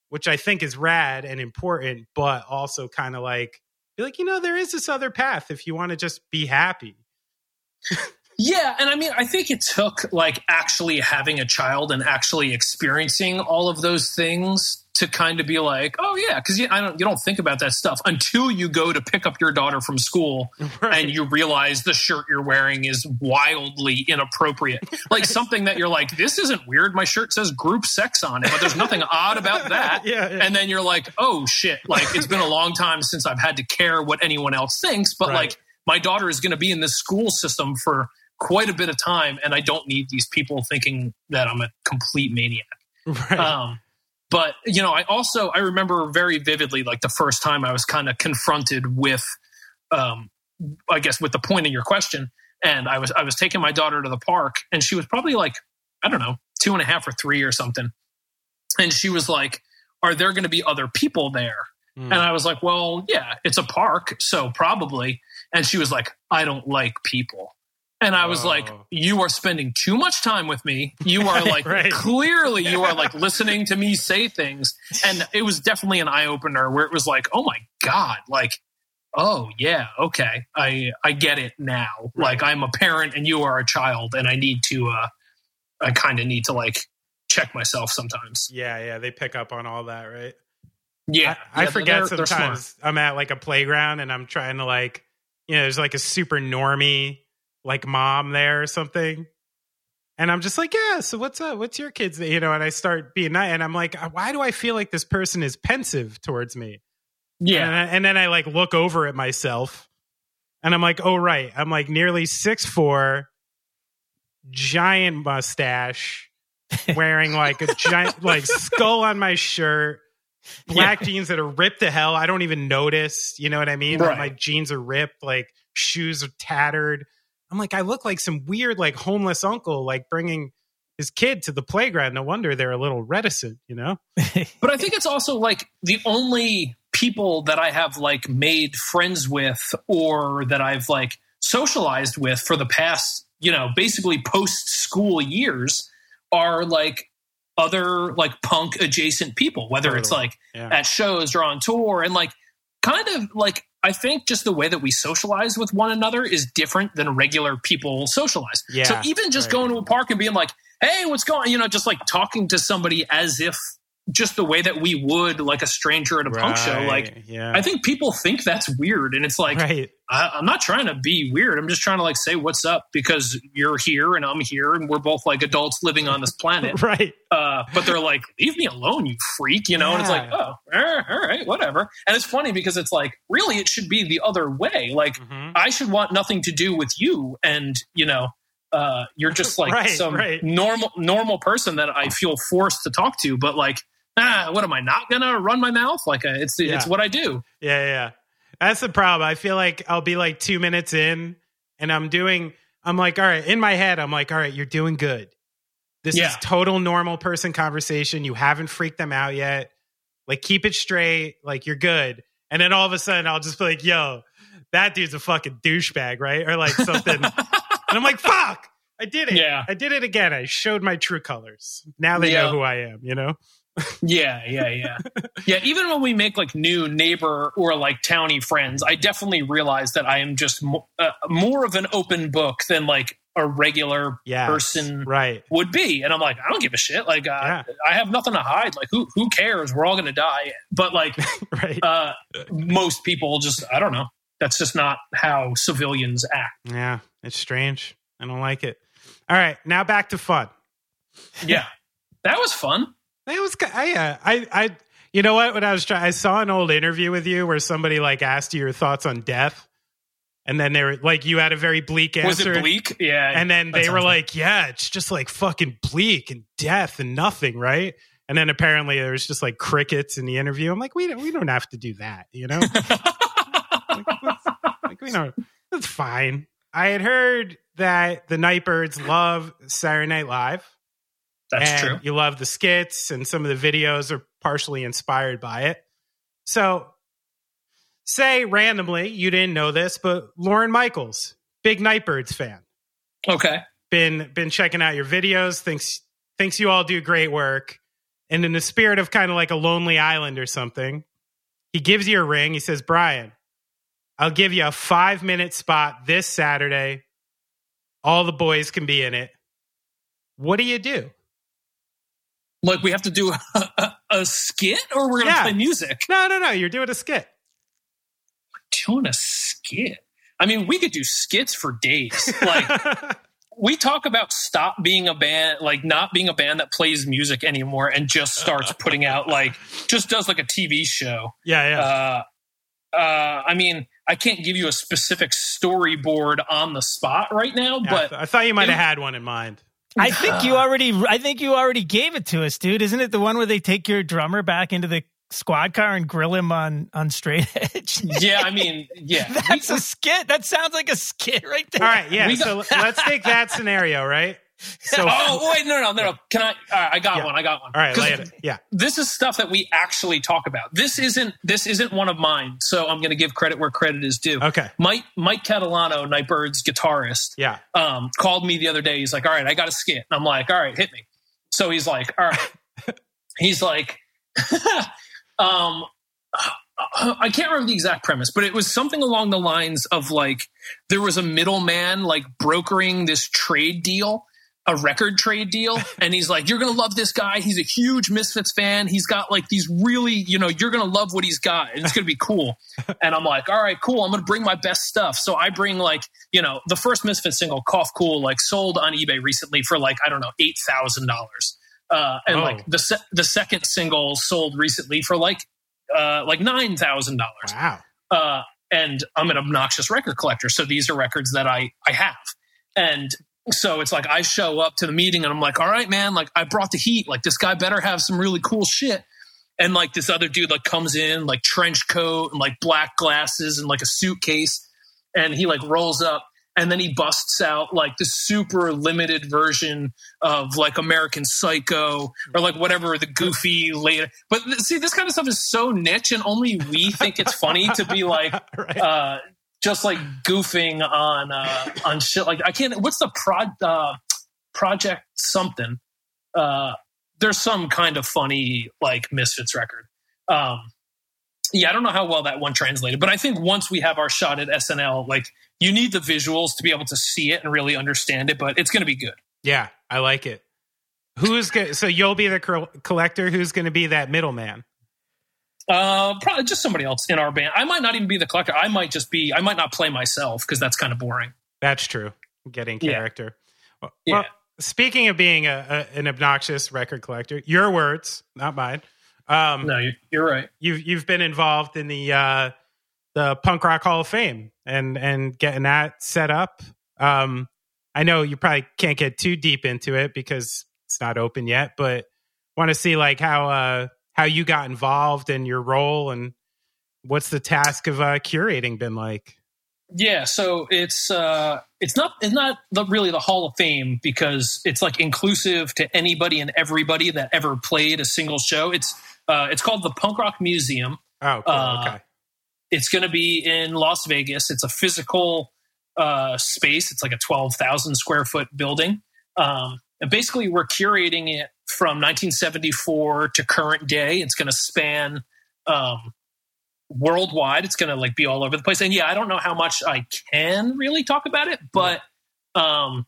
Which I think is rad and important, but also kind of like be like, you know, there is this other path if you want to just be happy. [LAUGHS] yeah, and I mean, I think it took like actually having a child and actually experiencing all of those things to kind of be like, oh yeah, because you, I don't, you don't think about that stuff until you go to pick up your daughter from school [LAUGHS] right. and you realize the shirt you're wearing is wildly inappropriate. [LAUGHS] like something that you're like, this isn't weird. My shirt says group sex on it, but there's nothing odd about [LAUGHS] that. Yeah, yeah, And then you're like, oh shit, like it's been a long time since I've had to care what anyone else thinks, but right. like my daughter is going to be in this school system for quite a bit of time, and I don't need these people thinking that I'm a complete maniac. [LAUGHS] Right. Um, but you know i also i remember very vividly like the first time i was kind of confronted with um i guess with the point of your question and i was i was taking my daughter to the park and she was probably like i don't know two and a half or three or something and she was like are there going to be other people there mm. and i was like well yeah it's a park so probably and she was like i don't like people and I was oh. like, you are spending too much time with me. You are [LAUGHS] like, right. clearly, you are like listening to me say things. And it was definitely an eye opener where it was like, oh my God, like, oh yeah, okay. I, I get it now. Right. Like, I'm a parent and you are a child, and I need to, uh, I kind of need to like check myself sometimes. Yeah, yeah. They pick up on all that, right? Yeah. I, yeah, forget they're, sometimes they're I'm at like a playground and I'm trying to like, you know, there's like a super normie like mom there or something. And I'm just like, yeah, so what's up? What's your kids? You know, and I start being nice. And I'm like, uh, why do I feel like this person is pensive towards me? Yeah. And, I, and then I like look over at myself and I'm like, oh, right. I'm like nearly six four, giant mustache, [LAUGHS] wearing like a giant, like skull on my shirt, black yeah. jeans that are ripped to hell. I don't even notice. You know what I mean? Right. Like my jeans are ripped, like shoes are tattered I'm like, I look like some weird, like homeless uncle, like bringing his kid to the playground. No wonder they're a little reticent, you know? [LAUGHS] but I think it's also like the only people that I have like made friends with or that I've like socialized with for the past, you know, basically post school years are like other like punk adjacent people, whether totally. it's like yeah. at shows or on tour and like kind of like I think just the way that we socialize with one another is different than regular people socialize. Yeah, so even just right. going to a park and being like, "Hey, what's going?" You know, just like talking to somebody as if just the way that we would like a stranger at a right. punk show. Like, yeah. I think people think that's weird, and it's like, right. I, am not trying to be weird. I'm just trying to like say what's up because you're here and I'm here, and we're both like adults living on this planet, [LAUGHS] right? Uh, but they're like, leave me alone, you freak, you know. Yeah. And it's like, oh, all right, whatever. And it's funny because it's like, really, it should be the other way. Like, mm-hmm. I should want nothing to do with you, and you know. Uh, you're just like [LAUGHS] right, some normal normal person that I feel forced to talk to, but like ah, what am I not gonna run my mouth? Like uh, it's yeah. it's what I do. Yeah, yeah. That's the problem. I feel like I'll be like two minutes in, and I'm doing. I'm like, all right. In my head, I'm like, all right, you're doing good. This yeah. is total normal person conversation. You haven't freaked them out yet. Like, keep it straight. Like, you're good. And then all of a sudden, I'll just be like, yo, that dude's a fucking douchebag, right? Or like something. [LAUGHS] and I'm like, fuck, I did it. Yeah. I did it again. I showed my true colors. Now they yeah. know who I am, you know? Yeah, yeah, yeah. yeah, even when we make like new neighbor or like towny friends, I definitely realize that I am just mo- uh, more of an open book than like a regular Yes, person right. would be. And I'm like, I don't give a shit. Like, uh, Yeah. I have nothing to hide. Like, who who cares? We're all going to die. But like, [LAUGHS] Right. uh, most people just, I don't know. That's just not how civilians act. yeah, it's strange. I don't like it. All right, now back to fun. Yeah, that was fun. It was. I, uh, I, I. You know what? When I was trying, I saw an old interview with you where somebody like asked you your thoughts on death, and then they were like, you had a very bleak answer. Was it bleak? Yeah. And then they were sounds like, "Yeah, it's just like fucking bleak and death and nothing, right?" And then apparently there was just like crickets in the interview. I'm like, we don't, we don't have to do that, you know? [LAUGHS] like, like, we don't. That's fine. I had heard that the Night Birds love Saturday Night Live. That's and true. You love the skits, and some of the videos are partially inspired by it. So, say randomly, you didn't know this, but Lorne Michaels, big Night Birds fan, Okay. been been checking out your videos, thinks thinks you all do great work, and in the spirit of kind of like a Lonely Island or something, he gives you a ring. He says, "Brian, I'll give you a five minute spot this Saturday. All the boys can be in it. What do you do?" Like we have to do a, a, a skit, or we're gonna Yeah. play music. No, no, no. You're doing a skit. Doing a skit. I mean, we could do skits for days. Like [LAUGHS] we talk about stop being a band, like not being a band that plays music anymore, and just starts putting out like just does like a TV show. yeah, yeah. Uh, uh, I mean, I can't give you a specific storyboard on the spot right now, Yeah, I but th- I thought you might have had one in mind. I think you uh. already. I think you already gave it to us, dude. Isn't it the one where they take your drummer back into the squad car and grill him on on straight edge? [LAUGHS] yeah, I mean, yeah, we- That's a skit. That sounds like a skit right there. All right, yeah. We so let's take that scenario, right? [LAUGHS] So, oh wait, no, no, no, no. Can I? Right, I got Yeah. one. I got one. all right, lay it. Yeah, This is stuff that we actually talk about. This isn't. This isn't one of mine. So I'm going to give credit where credit is due. okay, Mike Mike Catalano, Night Bird's guitarist, yeah. um, called me the other day. He's like, "All right, I got a skit." I'm like, "All right, hit me." So he's like, "All right." [LAUGHS] he's like, [LAUGHS] um, I can't remember the exact premise, but it was something along the lines of like there was a middleman like brokering this trade deal. A record trade deal, and he's like, "You're gonna love this guy. He's a huge Misfits fan. He's got like these really, you know, you're gonna love what he's got, and it's gonna be cool." [LAUGHS] And I'm like, "All right, cool. I'm gonna bring my best stuff." So I bring like, you know, the first Misfits single, "Cough Cool," like sold on eBay recently for like I don't know eight thousand dollars, uh, and Oh. like the se- the second single sold recently for like uh, like nine thousand dollars. Wow. Uh, and I'm an obnoxious record collector, so these are records that I I have, and so it's like I show up to the meeting and I'm like, all right, man, like I brought the heat. Like this guy better have some really cool shit. And like this other dude like comes in like trench coat and like black glasses and like a suitcase, and he like rolls up and then he busts out like the super limited version of like American Psycho or like whatever the goofy later. But see, this kind of stuff is so niche, and only we think it's funny to be like [LAUGHS] right. uh, just like goofing on uh, on shit like I can't. What's the prod uh, project something? Uh, there's some kind of funny like Misfits record. Um, yeah, I don't know how well that one translated, but I think once we have our shot at SNL, like you need the visuals to be able to see it and really understand it, but it's going to be good. yeah, I like it. Who's going so you'll be the collector? Who's going to be that middleman? Uh, probably just somebody else in our band. I might not even be the collector. I might just be. I might not play myself because that's kind of boring. That's true. Getting Yeah. character. Well, Yeah. well, speaking of being a, a, an obnoxious record collector, your words, not mine. Um, No, you, you're right. you've you've been involved in the uh, the Punk Rock Hall of Fame and and getting that set up. Um, I know you probably can't get too deep into it because it's not open yet, but want to see like how uh, how you got involved and your role and what's the task of uh, curating been like. Yeah, so it's uh, it's not it's not the, really the Hall of Fame because it's like inclusive to anybody and everybody that ever played a single show. It's uh, it's called the Punk Rock Museum. Oh, cool. Uh, okay. It's going to be in Las Vegas. It's a physical uh, space. It's like a twelve thousand square foot building. Um, and basically we're curating it from 1974 to current day. It's going to span um, worldwide. It's going to like be all over the place. And yeah, I don't know how much I can really talk about it, but um,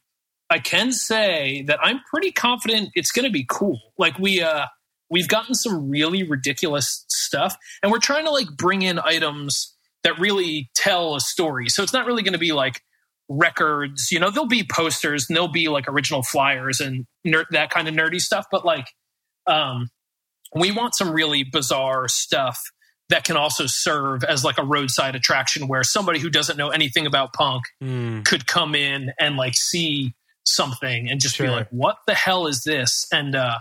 I can say that I'm pretty confident it's going to be cool. Like we uh, we've gotten some really ridiculous stuff, and we're trying to like bring in items that really tell a story. So it's not really going to be like records. You know, there'll be posters and there'll be like original flyers and ner- that kind of nerdy stuff. But like, um, we want some really bizarre stuff that can also serve as like a roadside attraction where somebody who doesn't know anything about punk Mm. could come in and like see something and just Sure. be like, what the hell is this? And, uh,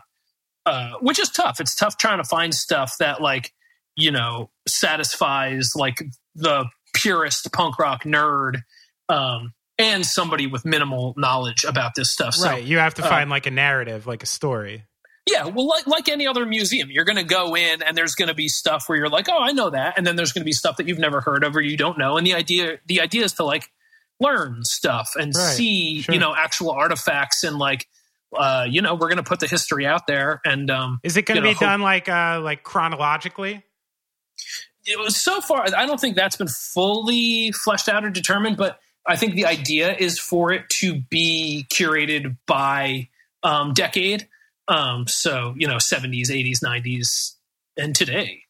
uh, which is tough. It's tough trying to find stuff that like, you know, satisfies like the purest punk rock nerd, um, and somebody with minimal knowledge about this stuff. So, right. You have to uh, find like a narrative, like a story. yeah, well, like like any other museum, you're going to go in and there's going to be stuff where you're like, oh, I know that, and then there's going to be stuff that you've never heard of or you don't know. And the idea the idea is to like learn stuff and Right, see sure. you know actual artifacts and like uh, you know we're going to put the history out there and um, Is it going to know, be hope- done like uh like chronologically? it was so far i don't think that's been fully fleshed out or determined but i think the idea is for it to be curated by um, decade um, so you know 70s 80s 90s and today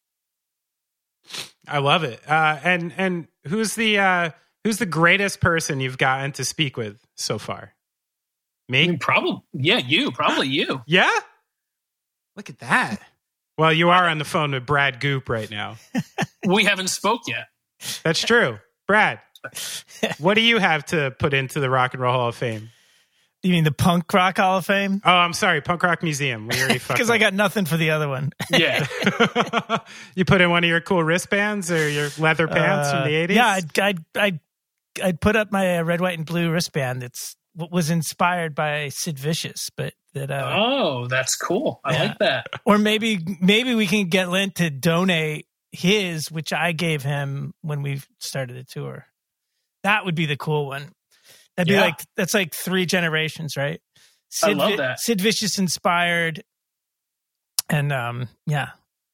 I love it. Uh, and and who's the uh, who's the greatest person you've gotten to speak with so far? I Me? mean, probably yeah you probably you [GASPS] Yeah. Look at that. Well, you are on the phone with Brad Goop right now. [LAUGHS] we haven't spoke yet That's true. Brad, what do you have to put into the Rock and Roll Hall of Fame? You mean the Punk Rock Hall of Fame? Oh, I'm sorry, Punk Rock Museum. We already [LAUGHS] Because I got nothing for the other one. [LAUGHS] yeah you put in one of your cool wristbands or your leather pants Uh, from the 80s? Yeah, I'd, I'd, I'd, I'd put up my uh, red, white, and blue wristband. It's what was inspired by Sid Vicious, but that, uh, oh that's cool i Yeah. like that or maybe, maybe we can get Lent to donate his, which I gave him when we started the tour. That would be the cool one. That'd be Yeah. like that's like three generations, right? I love that. Sid Vicious inspired, and um, yeah,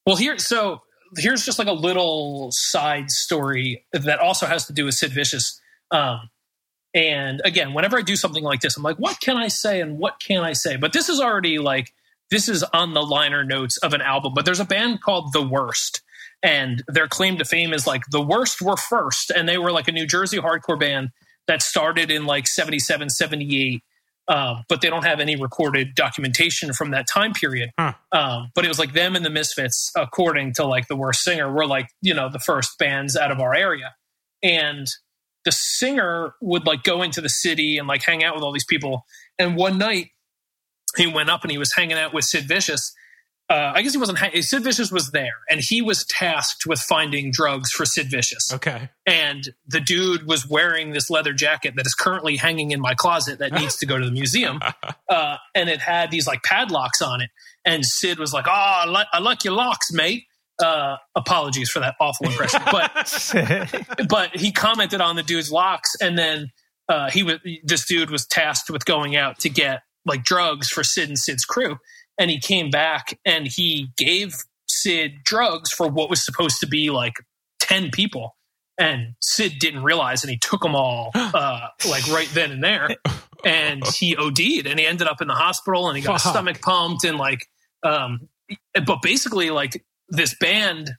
Well, here, so here's just like a little side story that also has to do with Sid Vicious. Um, and again, whenever I do something like this, I'm like, what can I say and what can I say? But this is already like, this is on the liner notes of an album. But there's a band called The Worst, and their claim to fame is like, The Worst were first. And they were like a New Jersey hardcore band that started in like 77, 78. Um, but they don't have any recorded documentation from that time period. Um, but it was like them and the Misfits, according to like the worst singer, were like you know the first bands out of our area, and the singer would like go into the city and like hang out with all these people. And one night he went up and he was hanging out with Sid Vicious. Uh, I guess he wasn't. Hang- Sid Vicious was there, and he was tasked with finding drugs for Sid Vicious. Okay. and the dude was wearing this leather jacket that is currently hanging in my closet that needs to go to the museum. [LAUGHS] Uh, and it had these like padlocks on it. And sid was like oh i, li- I like your locks mate. Uh, apologies for that awful impression. [LAUGHS] But but he commented on the dude's locks and then uh, he was this dude was tasked with going out to get like drugs for sid and sid's crew and he came back and he gave sid drugs for what was supposed to be like 10 people. And sid didn't realize and he took them all [GASPS] uh, like right then and there. And he OD'd and he ended up in the hospital and he got his Fuck. stomach pumped and like um but basically like this band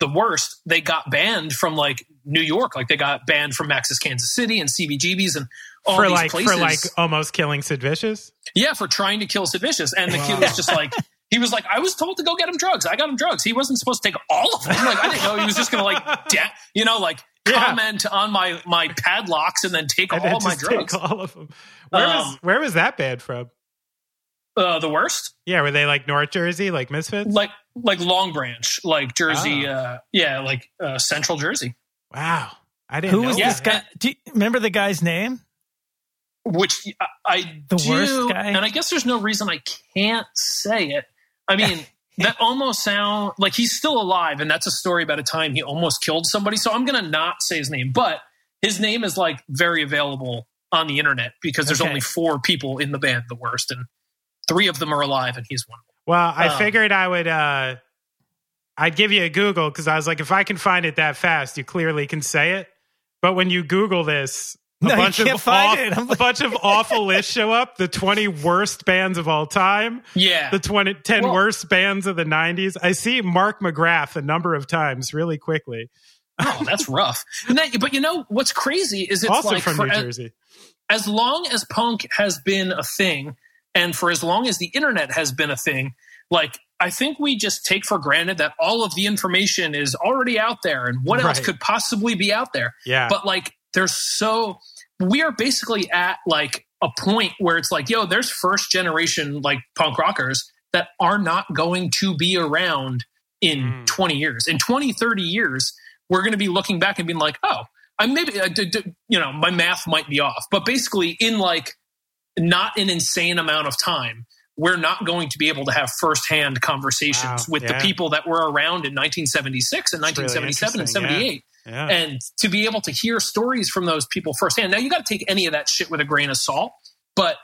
the worst they got banned from like New York. Like they got banned from Max's Kansas City and CBGB's and for these like places for like almost killing Sid Vicious. yeah for trying to kill Sid Vicious and the kid was just like he was like I was told to go get him drugs I got him drugs he wasn't supposed to take all of them like I didn't know he was just gonna like [LAUGHS] da- you know like Yeah. comment on my my padlocks and then take And all then my just take drugs all of them. Where was Um, where was that bad from? uh, the worst Yeah, were they like North Jersey, like Misfits? like like Long Branch, like Jersey, Oh. uh, yeah, like uh, Central Jersey. wow, I didn't who know. was Yeah. this guy? Do you remember the guy's name? Which I, I The do, worst guy? and I guess there's no reason I can't say it. I mean, that [LAUGHS] almost sound like he's still alive, and that's a story about a time he almost killed somebody. So I'm gonna not say his name, but his name is like very available on the internet because there's Okay. only four people in the band, the worst, and three of them are alive, and he's one. Well, I Um, figured I would. uh I'd give you a Google because I was like, if I can find it that fast, you clearly can say it. But when you Google this, a No, you bunch can't of find aw- it. I'm a like- bunch of awful lists show up. The twenty worst bands of all time. Yeah, The 20, 10 Well- worst bands of the '90s. I see Mark McGrath a number of times, really quickly. oh, that's [LAUGHS] rough. And that, but you know what's crazy is it's also like from for, New as, Jersey. as long as punk has been a thing, and for as long as the internet has been a thing, like I think we just take for granted that all of the information is already out there, and what else could possibly be out there? Yeah, but like there's so we are basically at like a point where it's like yo there's first generation like punk rockers that are not going to be around in Mm. 20 years in 20 30 years we're going to be looking back and being like oh i maybe I did- did- you know my math might be off but basically in like not an insane amount of time we're not going to be able to have firsthand conversations Wow, with yeah. the people that were around in 1976 and really 1977 and interesting, yeah. 78 yeah. and to be able to hear stories from those people firsthand. Now you got to take any of that shit with a grain of salt, but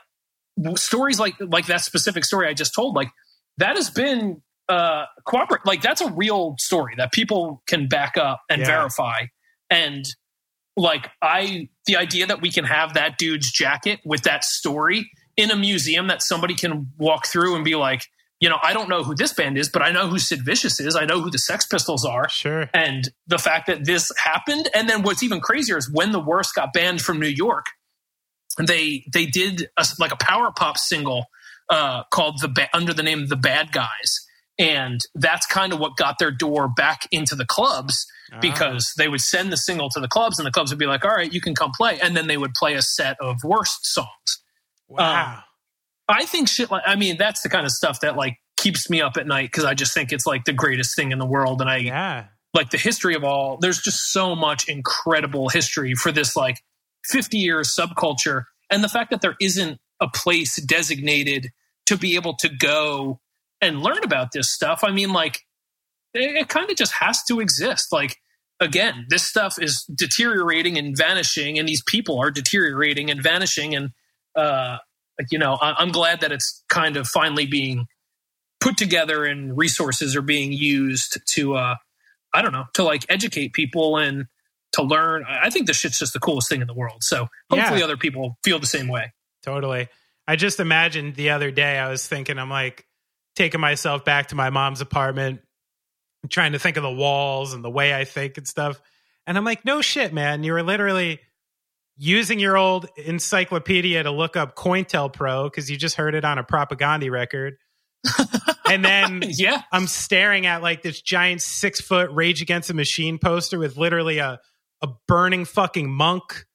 stories like like that specific story I just told, like that has been uh cooperate like that's a real story that people can back up and Yeah. verify and like i the idea that we can have that dude's jacket with that story in a museum that somebody can walk through and be like you know i don't know who this band is but i know who sid vicious is i know who the sex pistols are sure. and the fact that this happened and then what's even crazier is when the worst got banned from new york they they did a, like a power pop single uh, called the ba- under the name the bad guys and that's kind of what got their door back into the clubs Ah. because they would send the single to the clubs and the clubs would be like all right you can come play and then they would play a set of worst songs wow. I think shit like i mean that's the kind of stuff that like keeps me up at night because i just think it's like the greatest thing in the world. And i yeah. like the history of all there's just so much incredible history for this like 50 years subculture. And the fact that there isn't a place designated to be able to go and learn about this stuff i mean like it, it kind of just has to exist. Like again this stuff is deteriorating and vanishing and these people are deteriorating and vanishing. And uh you know I, i'm glad that it's kind of finally being put together and resources are being used to uh I don't know, to like educate people and to learn. I I think this shit's just the coolest thing in the world. So hopefully Yeah. other people feel the same way. Totally. I just imagined the other day, I was thinking, I'm like taking myself back to my mom's apartment, trying to think of the walls and the way I think and stuff. And I'm like, no shit, man. You were literally using your old encyclopedia to look up COINTELPRO because you just heard it on a propaganda record. [LAUGHS] and then yeah. I'm staring at like this giant six foot Rage Against the Machine poster with literally a a burning fucking monk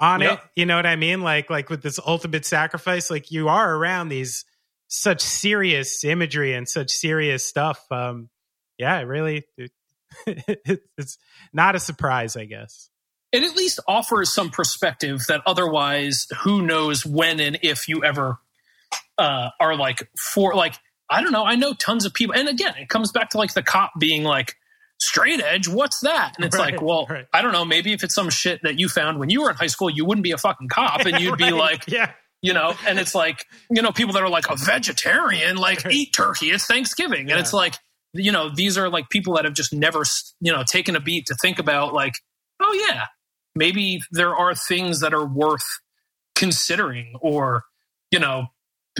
on Yep. it. You know what I mean? Like like with this ultimate sacrifice. Like you are around these such serious imagery and such serious stuff. Um, yeah, really. It, [LAUGHS] it's not a surprise, I guess. It at least offers some perspective that otherwise, who knows when and if you ever uh, are like for like I don't know. I know tons of people, and again, it comes back to like the cop being like straight edge. What's that? And it's Right, like, well, right. I don't know. Maybe if it's some shit that you found when you were in high school, you wouldn't be a fucking cop, and you'd be [LAUGHS] like, yeah, you know and it's like you know people that are like a vegetarian like eat turkey it's thanksgiving and Yeah. it's like you know these are like people that have just never you know taken a beat to think about like oh yeah maybe there are things that are worth considering or you know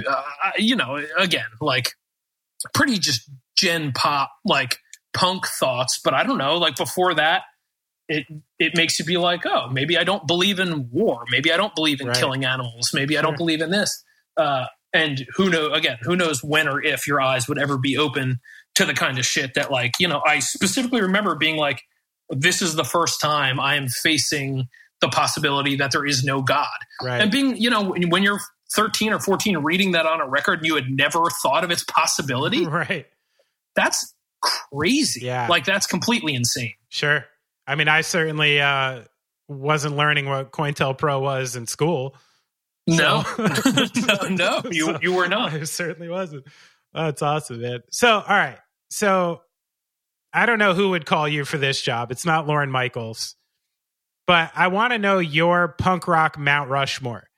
uh, you know again like pretty just gen pop like punk thoughts but i don't know like before that it it makes you be like oh maybe i don't believe in war. Maybe i don't believe in Right. killing animals. Maybe i don't believe in this. Uh, and who know again who knows when or if your eyes would ever be open to the kind of shit that like you know i specifically remember being like this is the first time i am facing the possibility that there is no god right. and being you know when you're 13 or 14 reading that on a record and you had never thought of its possibility [LAUGHS] right. that's crazy Yeah. like that's completely insane Sure. I mean, I certainly uh, wasn't learning what COINTELPRO was in school. no So- [LAUGHS] [LAUGHS] no no you So- you were not I certainly wasn't. That's awesome, man. So, all right. So, I don't know who would call you for this job. It's not Lorne Michaels. but I want to know your punk rock Mount Rushmore.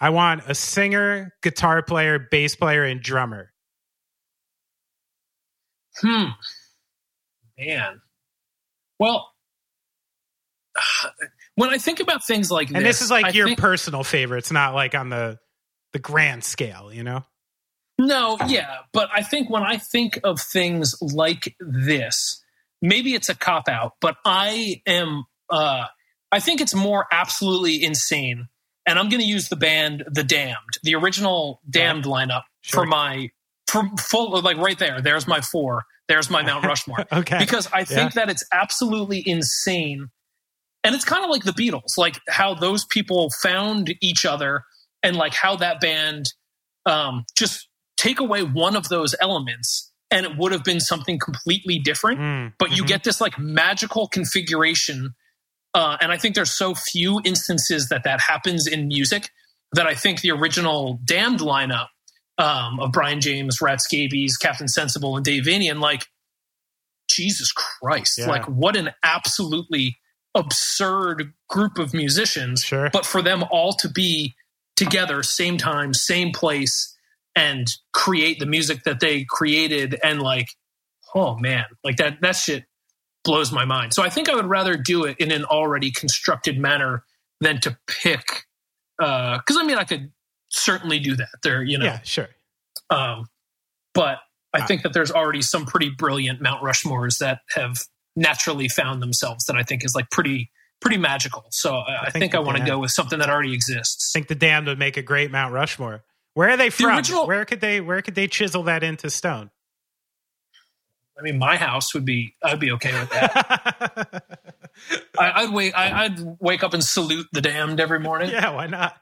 I want a singer, guitar player, bass player, and drummer. Hmm. Man. Well, [SIGHS] when I think about things like and this, is like I your think- personal favorites, not like on the the grand scale, you know? No, yeah, but I think when I think of things like this, maybe it's a cop out, but I am uh I think it's more absolutely insane. And I'm going to use the band The Damned, the original Damned lineup Sure. for my for full like right there. There's my four. There's my Mount Rushmore. [LAUGHS] Okay. because I think that it's absolutely insane. And it's kind of like the Beatles, like how those people found each other and like how that band um, just take away one of those elements and it would have been something completely different. Mm, But you mhm. get this like magical configuration. Uh, and I think there's so few instances that that happens in music that I think the original Damned lineup um, of Brian James, Rat Scabies, Captain Sensible, and Dave Vanian, like Jesus Christ, Yeah. like what an absolutely absurd group of musicians. Sure. But for them all to be together, same time, same place, and create the music that they created, and like, oh man, like that that shit blows my mind. So I think I would rather do it in an already constructed manner than to pick. uh Because I mean, I could certainly do that. There, you know, Yeah, sure. um, but I think that there's already some pretty brilliant Mount Rushmores that have naturally found themselves that I think is like pretty pretty magical. So I, I think think, I want to go with something that already exists. I think the Damned would make a great Mount Rushmore. Where are they from? original- where could they where could they chisel that into stone? I mean, my house would be I'd be okay with that. [LAUGHS] I, I'd wake I, I'd wake up and salute the damned every morning. yeah, why not?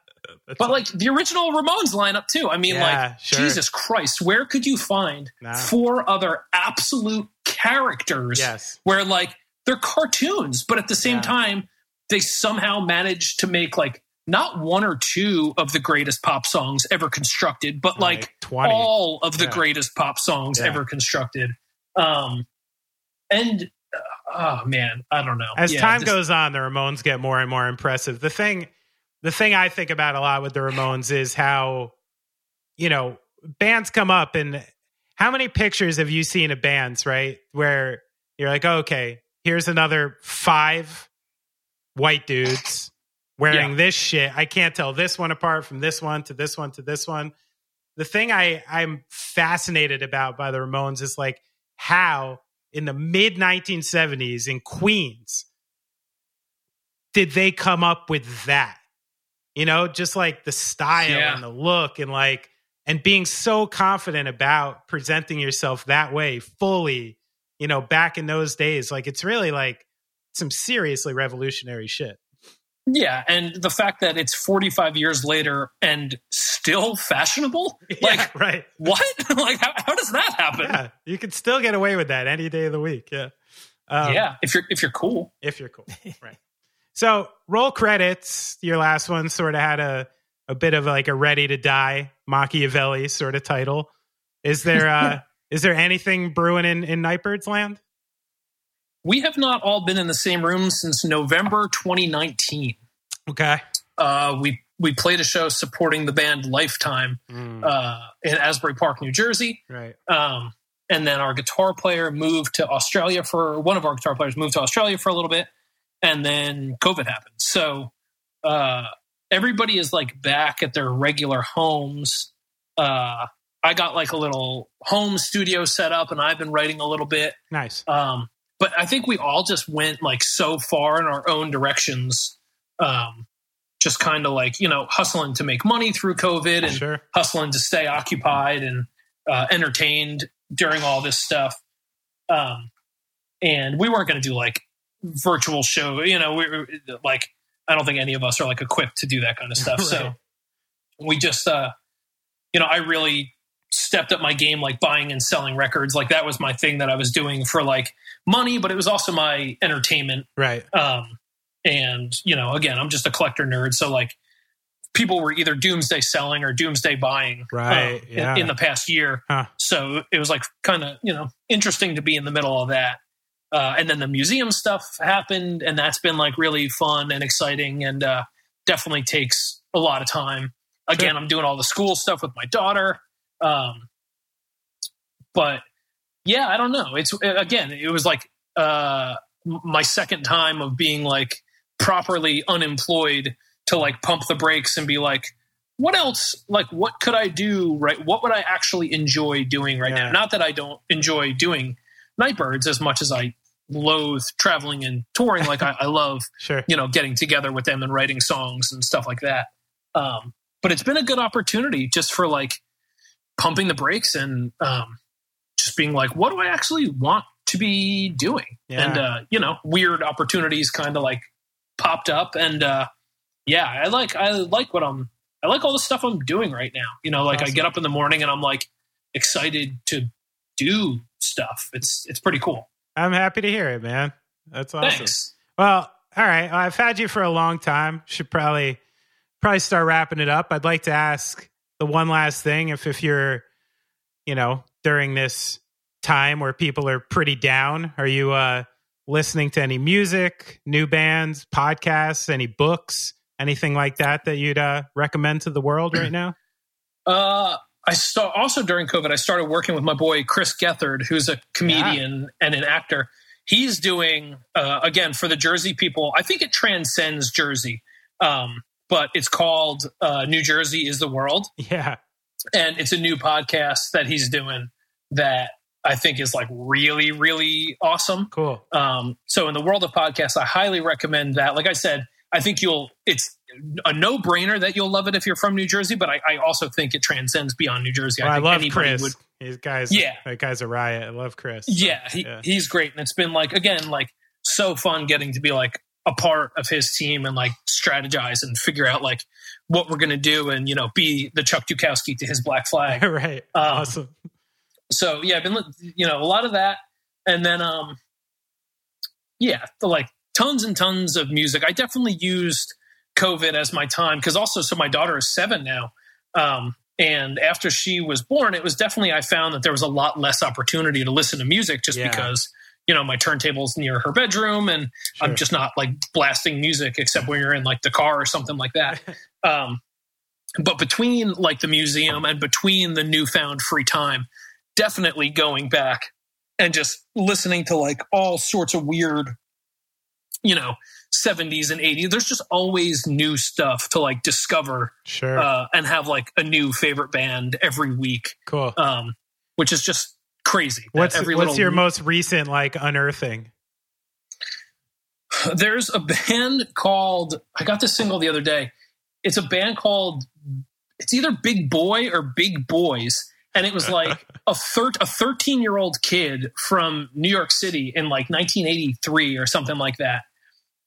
That's- But like the original Ramones lineup too. I mean, Yeah, like sure. Jesus Christ, where could you find Nah. four other absolute characters yes, where like they're cartoons, but at the same Yeah. time, they somehow manage to make like not one or two of the greatest pop songs ever constructed, but like, Like 20. all of the Yeah. greatest pop songs Yeah. ever constructed. Um, and uh, oh man, I don't know. as Yeah, time this- goes on, the Ramones get more and more impressive. The thing, the thing I think about a lot with the Ramones is how, you know, bands come up and how many pictures have you seen of bands, right? Where you're like, okay, here's another five white dudes wearing Yeah. this shit. I can't tell this one apart from this one to this one to this one. The thing I, I'm fascinated about by the Ramones is like how in the mid 1970s in Queens did they come up with that? You know, just like the style Yeah. and the look and like and being so confident about presenting yourself that way fully, you know, back in those days. Like it's really like some seriously revolutionary shit. Yeah, and the fact that it's 45 years later and still fashionable, [LAUGHS] like yeah, right. what? [LAUGHS] like how, how does that happen? Yeah, you can still get away with that any day of the week. Yeah. Um, yeah, if you're if you're cool. if you're cool. [LAUGHS] right. So roll credits. Your last one sort of had a a bit of like a ready to die Machiavelli sort of title. Is there uh is there anything brewing in in Night Bird's land? We have not all been in the same room since November 2019. Okay. Uh, we we played a show supporting the band Lifetime Mm, uh, in Asbury Park, New Jersey. right. Um, and then our guitar player moved to Australia for one of our guitar players moved to Australia for a little bit, and then COVID happened. So uh, everybody is like back at their regular homes. Uh, I got like a little home studio set up, and I've been writing a little bit. Nice. Um, but I think we all just went like so far in our own directions. Um, just kind of like you know hustling to make money through COVID and Sure. hustling to stay occupied and uh, entertained during all this stuff. Um, and we weren't going to do like virtual show. You know, we we- like I don't think any of us are like equipped to do that kind of stuff. [LAUGHS] So we just, uh, you know, I really stepped up my game, like buying and selling records. Like that was my thing that I was doing for like money, but it was also my entertainment Right. um, and you know, again, I'm just a collector nerd, so like people were either doomsday selling or doomsday buying, Right, um, yeah. in, in the past year. Huh. So it was like kind of you know interesting to be in the middle of that. uh, and then the museum stuff happened, and that's been like really fun and exciting, and uh, definitely takes a lot of time. Again, Sure. I'm doing all the school stuff with my daughter, um, but yeah, I don't know. It's again, it was like uh, my second time of being like properly unemployed to like pump the brakes and be like, what else? Like, what could I do? Right? What would I actually enjoy doing right Yeah. now? Not that I don't enjoy doing Night Birds as much as I loathe traveling and touring. Like, I, I love [LAUGHS] Sure. you know getting together with them and writing songs and stuff like that. Um, but it's been a good opportunity just for like pumping the brakes and um, just being like, what do I actually want to be doing? Yeah. And uh, you know, weird opportunities kind of like popped up, and uh, yeah, I like I like what I'm I like all the stuff I'm doing right now. You know, like I get up in the morning and I'm like excited to do stuff. It's it's pretty cool. I'm happy to hear it, man. That's awesome. Thanks. Well, all right. I've had you for a long time. Should probably probably start wrapping it up. I'd like to ask the one last thing. If if you're, you know, during this time where people are pretty down, are you uh listening to any music, new bands, podcasts, any books, anything like that that you'd uh recommend to the world right now? [CLEARS THROAT] Uh, I saw also during COVID, I started working with my boy Chris Gethard, who's a comedian and an actor. He's doing uh, again for the Jersey people. I think it transcends Jersey, um, but it's called uh, New Jersey is the World, Yeah. and it's a new podcast that he's doing that I think is like really, really awesome. Cool. Um, so in the world of podcasts, I highly recommend that. Like I said, I think you'll it's a no brainer that you'll love it if you're from New Jersey, but I, I also think it transcends beyond New Jersey. Well, I, think love Chris. would- These guys, Yeah. that guy's a riot. I love Chris. So, yeah, he, he's great, and it's been like again, like so fun getting to be like a part of his team and like strategize and figure out like what we're gonna do, and you know, be the Chuck Dukowski to his Black Flag. [LAUGHS] right. Um, awesome. so yeah, I've been you know a lot of that, and then um, yeah, the, like tons and tons of music. I definitely used COVID as my time because also, so my daughter is seven now, um, and after she was born, it was definitely I found that there was a lot less opportunity to listen to music just Yeah. because you know my turntable's near her bedroom and Sure. I'm just not like blasting music except when you're in like the car or something like that. [LAUGHS] um, but between like the museum and between the newfound free time, definitely going back and just listening to like all sorts of weird, you know, 70s and 80s. There's just always new stuff to like discover Sure. uh, and have like a new favorite band every week, cool. um, which is just crazy. What's what's your most recent like unearthing? [SIGHS] There's a band called I got this single the other day. It's a band called it's either Big Boy or Big Boys. And it was like [LAUGHS] a thir- a 13 year old kid from New York City in like 1983 or something like that.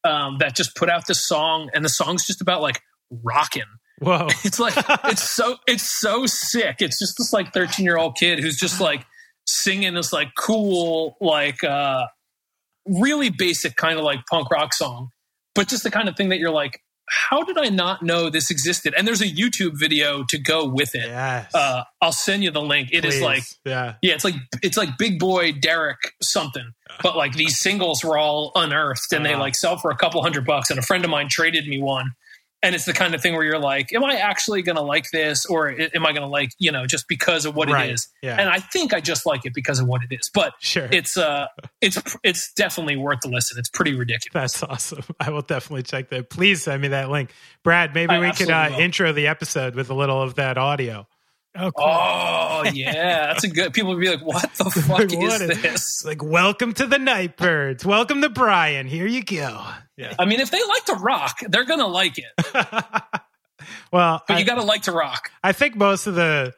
Um, that just put out this song, and the song's just about like rocking. Whoa. [LAUGHS] It's like it's so it's so sick. It's just this like 13 year old kid who's just like singing this like cool like uh really basic kind of like punk rock song, but just the kind of thing that you're like, how did I not know this existed? And there's a YouTube video to go with it. yes. Uh, I'll send you the link. It is Please. like yeah. yeah, it's like it's like Big Boy Derek something, but like these singles were all unearthed and they Uh-huh. like sell for a couple hundred bucks. And a friend of mine traded me one, and it's the kind of thing where you're like, am I actually going to like this, or am I going to like you know just because of what Right. it is? Yeah. And I think I just like it because of what it is. But sure. it's uh, it's it's definitely worth the listen. It's pretty ridiculous. That's awesome. [LAUGHS] I will definitely check that. Please send me that link. Brad, maybe I we could uh, will. intro the episode with a little of that audio. Oh, cool. Oh [LAUGHS] yeah, that's a good. People would be like, "What the [LAUGHS] fuck Like, is what this?" Like, welcome to the Night Birds. Welcome to Brian. Here you go. Yeah. I mean, if they like to rock, they're gonna like it. [LAUGHS] well, But I, you got to like to rock. I think most of the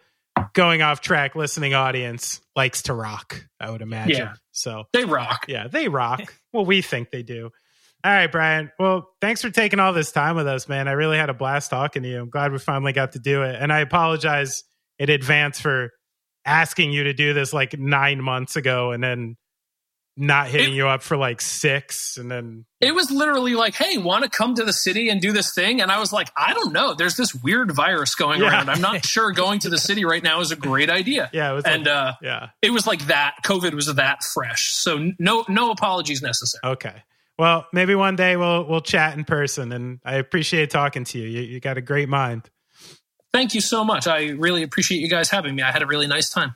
going off track listening audience likes to rock, I would imagine. Yeah. So, They rock. yeah, they rock. [LAUGHS] well, we think they do. All right, Brian. Well, thanks for taking all this time with us, man. I really had a blast talking to you. I'm glad we finally got to do it. And I apologize in advance for asking you to do this like nine months ago and then not hitting It- you up for like six and then It was literally like, "Hey, want to come to the city and do this thing?" And I was like, "I don't know. There's this weird virus going Yeah. around. I'm not [LAUGHS] sure going to the city right now is a great idea." yeah, it was And like, uh, yeah. it was like that. COVID was that fresh, so no no apologies necessary. Okay. Well, maybe one day we'll we'll chat in person and I appreciate talking to you. You, you got a great mind. Thank you so much. I really appreciate you guys having me. I had a really nice time.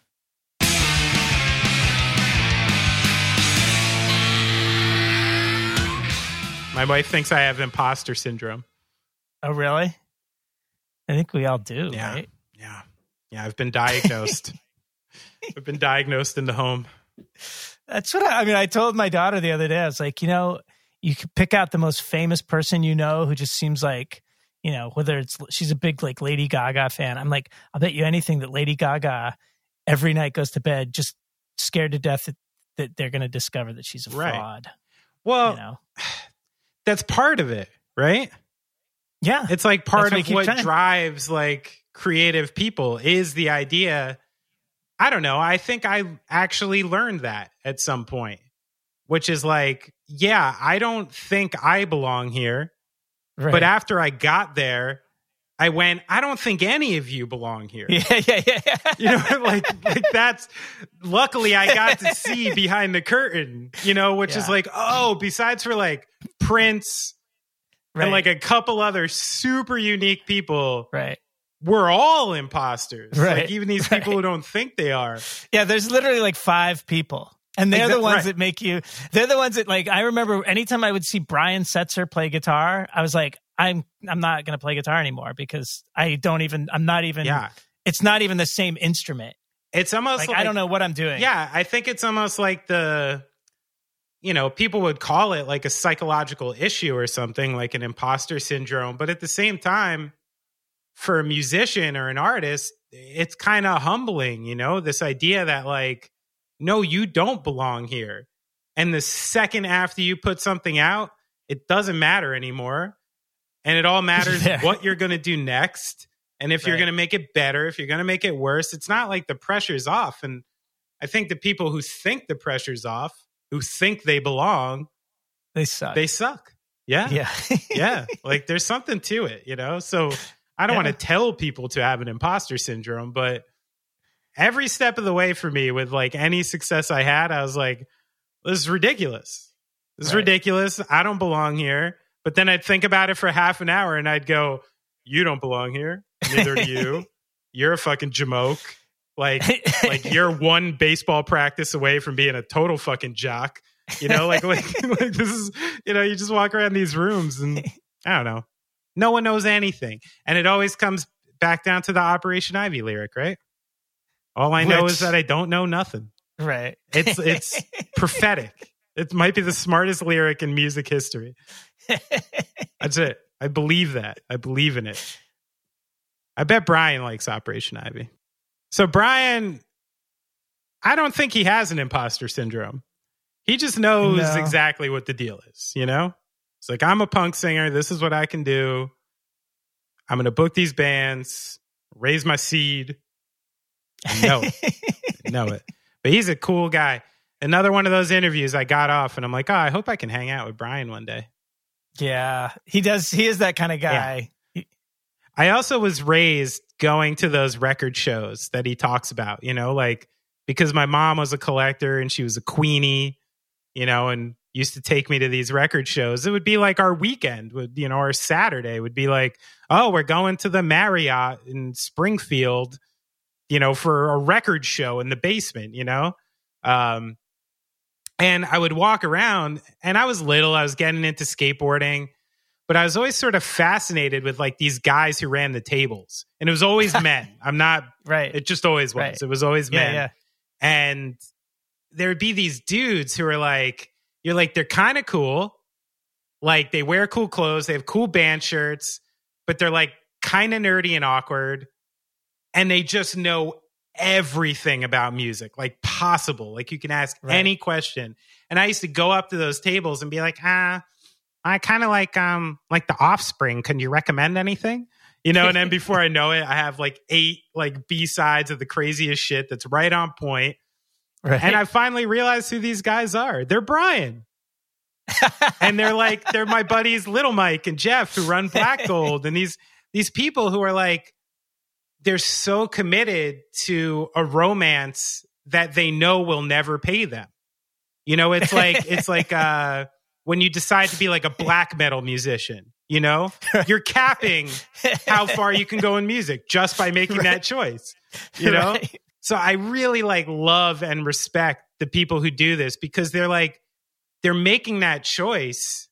My wife thinks I have imposter syndrome. Oh, really? I think we all do, Yeah. right? Yeah. Yeah, I've been diagnosed. [LAUGHS] I've been diagnosed in the home. That's what I, I mean. I told my daughter the other day. I was like, you know, you could pick out the most famous person you know who just seems like, you know, whether it's she's a big like Lady Gaga fan. I'm like, I'll bet you anything that Lady Gaga every night goes to bed just scared to death that, that they're going to discover that she's a Right. fraud. Well, you know, [SIGHS] [SIGHS] [SIGHS] that's part of it, right? yeah, It's like part of what trying. drives like creative people is the idea. I don't know. I think I actually learned that at some point, which is like, yeah, I don't think I belong here. right. But after I got there, I went, I don't think any of you belong here. yeah, yeah, yeah, yeah. [LAUGHS] You know, [LAUGHS] like like that's luckily I got to see [LAUGHS] behind the curtain, you know, which is like, oh, besides for like Prince right, and like a couple other super unique people, right. we're all imposters. Right, Like even these people right. who don't think they are. Yeah, there's literally like five people. And they're the ones right. that make you they're the ones that like I remember anytime I would see Brian Setzer play guitar, I was like, I'm I'm not gonna play guitar anymore because I don't even I'm not even Yeah. it's not even the same instrument. It's almost Like, like, I don't know what I'm doing. Yeah, I think it's almost like the you know, people would call it like a psychological issue or something like an imposter syndrome, but at the same time for a musician or an artist, it's kind of humbling, you know, this idea that like no, you don't belong here. And the second after you put something out, it doesn't matter anymore. And it all matters [LAUGHS] what you're going to do next. And if you're going to make it better, if you're going to make it worse, it's not like the pressure's off. And I think the people who think the pressure's off, who think they belong, They suck. they suck. Yeah. yeah. [LAUGHS] yeah. Like there's something to it, you know? So I don't Yeah. want to tell people to have an imposter syndrome, but every step of the way for me with like any success I had, I was like, this is ridiculous. This is ridiculous. I don't belong here. But then I'd think about it for half an hour and I'd go, you don't belong here. Neither do you. [LAUGHS] You're a fucking jamoke. Like, [LAUGHS] like you're one baseball practice away from being a total fucking jock. You know, like, [LAUGHS] like, like this is, you know, you just walk around these rooms and I don't know. No one knows anything. And it always comes back down to the Operation Ivy lyric, right? All I know Which- is that I don't know nothing. right. It's it's prophetic. It might be the smartest lyric in music history. [LAUGHS] That's it. I believe that. I believe in it. I bet Brian likes Operation Ivy. So Brian, I don't think he has an imposter syndrome. He just knows No. exactly what the deal is, you know? It's like I'm a punk singer, this is what I can do. I'm going to book these bands, raise my seed. I know it. know it. [LAUGHS] But he's a cool guy. Another one of those interviews I got off and I'm like, "Oh, I hope I can hang out with Brian one day." yeah. He does he is that kind of guy. I also was raised going to those record shows that he talks about, you know, like because my mom was a collector and she was a queenie, you know, and used to take me to these record shows. It would be like our weekend would, you know, our Saturday would be like, oh, we're going to the Marriott in Springfield, you know, for a record show in the basement, you know? Um, and I would walk around and I was little, I was getting into skateboarding but I was always sort of fascinated with like these guys who ran the tables. And it was always [LAUGHS] men. I'm not, Right. it just always was. Right. It was always yeah, men. yeah. And there would be these dudes who are like, you're like, they're kind of cool. Like they wear cool clothes, they have cool band shirts, but they're like kind of nerdy and awkward. And they just know everything about music, like possible. Like you can ask Right. any question. And I used to go up to those tables and be like, ah, I kind of like um like the offspring. Can you recommend anything? You know, and then [LAUGHS] before I know it, I have like eight like B sides of the craziest shit that's right on point. Right. And I finally realized who these guys are. They're Brian. and they're like, they're my buddies Little Mike and Jeff who run Black [LAUGHS] Gold. And these these people who are like, they're so committed to a romance that they know will never pay them. You know, it's like [LAUGHS] it's like uh when you decide to be like a black metal musician, you know? [LAUGHS] You're capping how far you can go in music just by making that choice. You know? Right. So I really like love and respect the people who do this because they're like they're making that choice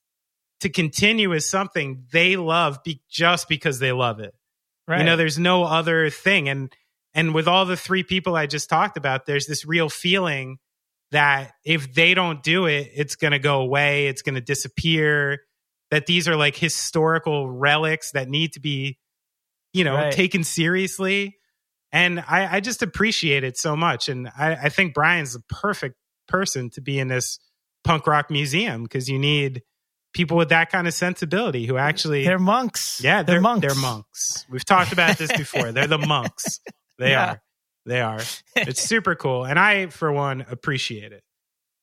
to continue as something they love be, just because they love it. Right. You know, there's no other thing and and with all the three people I just talked about, there's this real feeling that if they don't do it, it's going to go away, it's going to disappear. That these are like historical relics that need to be, you know, Right. taken seriously. And I, I just appreciate it so much. And I, I think Brian's the perfect person to be in this punk rock museum because you need people with that kind of sensibility who actually they're monks. yeah, they're, they're, monks. They're monks. We've talked about this [LAUGHS] before. they're the monks. They Yeah. are. They are. [LAUGHS] It's super cool. And I, for one, appreciate it.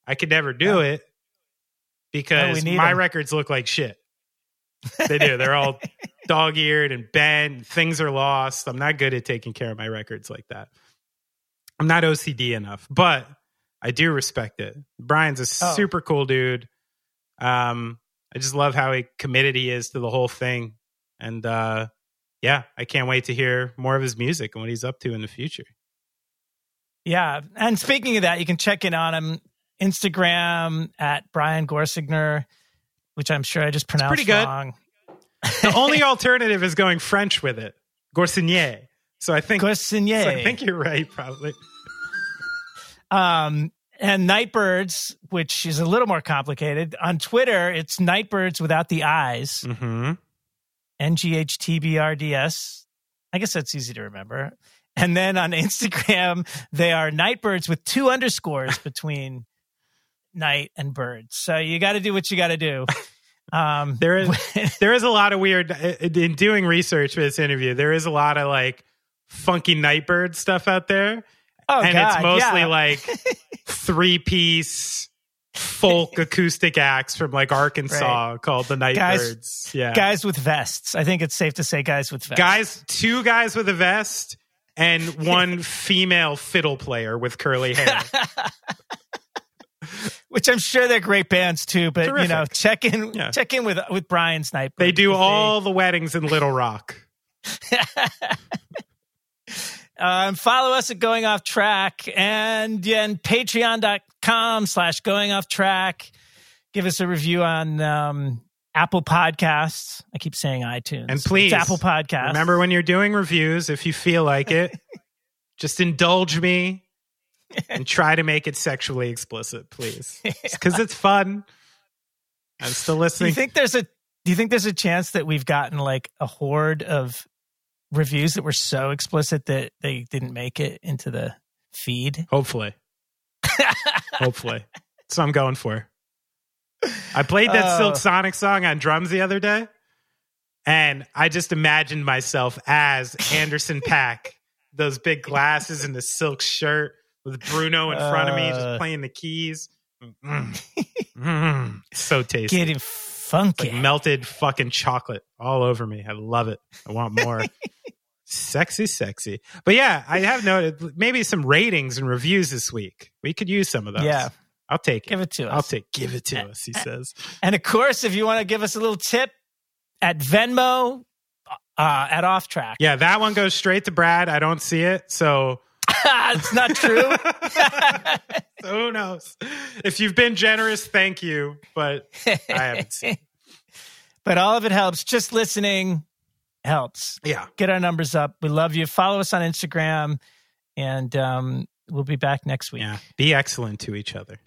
I could never do it because my my records look like shit. [LAUGHS] They do. They're all dog eared and bent. Things are lost. I'm not good at taking care of my records like that. I'm not OCD enough, but I do respect it. Brian's a Oh. super cool dude. Um, I just love how he committed he is to the whole thing. And uh, yeah, I can't wait to hear more of his music and what he's up to in the future. Yeah. And speaking of that, you can check in on him Instagram at Brian Gorsegner, which I'm sure I just pronounced pretty good. wrong. The only [LAUGHS] alternative is going French with it, Gorsignier. So I think, so I think you're right, probably. Um, and Night Birds, which is a little more complicated. On Twitter, it's Nightbirds without the eyes. hmm N G H T B R D S. I guess that's easy to remember. And then on [LAUGHS] Instagram, they are Nightbirds with two underscores [LAUGHS] between night and birds. So you got to do what you got to do. Um, [LAUGHS] There is there is a lot of weird in doing research for this interview. There is a lot of like funky nightbird stuff out there, oh, and God, it's mostly yeah. like [LAUGHS] three piece folk acoustic acts from like Arkansas called the Nightbirds. yeah, guys with vests. I think it's safe to say guys with vests. guys, two guys with a vest and [LAUGHS] one female fiddle player with curly hair. [LAUGHS] which I'm sure they're great bands too. But you know, check in, Yeah. check in with with Brian Sniper. They do all the weddings in Little Rock. Um, follow us at Going Off Track and, yeah, and patreon.com slash going off track. Give us a review on um, Apple Podcasts. I keep saying iTunes. And please, It's Apple Podcasts. Remember when you're doing reviews, if you feel like it, [LAUGHS] just indulge me and try to make it sexually explicit, please. [LAUGHS] Because it's fun. I'm still do you think there's a do you think there's a chance that we've gotten like a horde of reviews that were so explicit that they didn't make it into the feed? Hopefully. [LAUGHS] Hopefully. That's what I'm going for. I played that Oh. Silk Sonic song on drums the other day, and I just imagined myself as Anderson .Paak, those big glasses and the silk shirt with Bruno in front of me, Uh. just playing the keys. Mm. Mm. So tasty. Getting funky. like melted fucking chocolate all over me. I love it. I want more. [LAUGHS] sexy, sexy. But yeah, I have noted maybe some ratings and reviews this week. We could use some of those. Yeah. I'll take it. Give it to us. I'll take give it to us, he says. And of course, if you want to give us a little tip at Venmo, uh, at Off Track. Yeah, that one goes straight to Brad. I don't see it. So [LAUGHS] it's not true. [LAUGHS] so who knows? If you've been generous, thank you. But I haven't seen. [LAUGHS] but all of it helps. Just listening helps. Yeah. Get our numbers up. We love you. Follow us on Instagram, and um, we'll be back next week. Yeah. Be excellent to each other.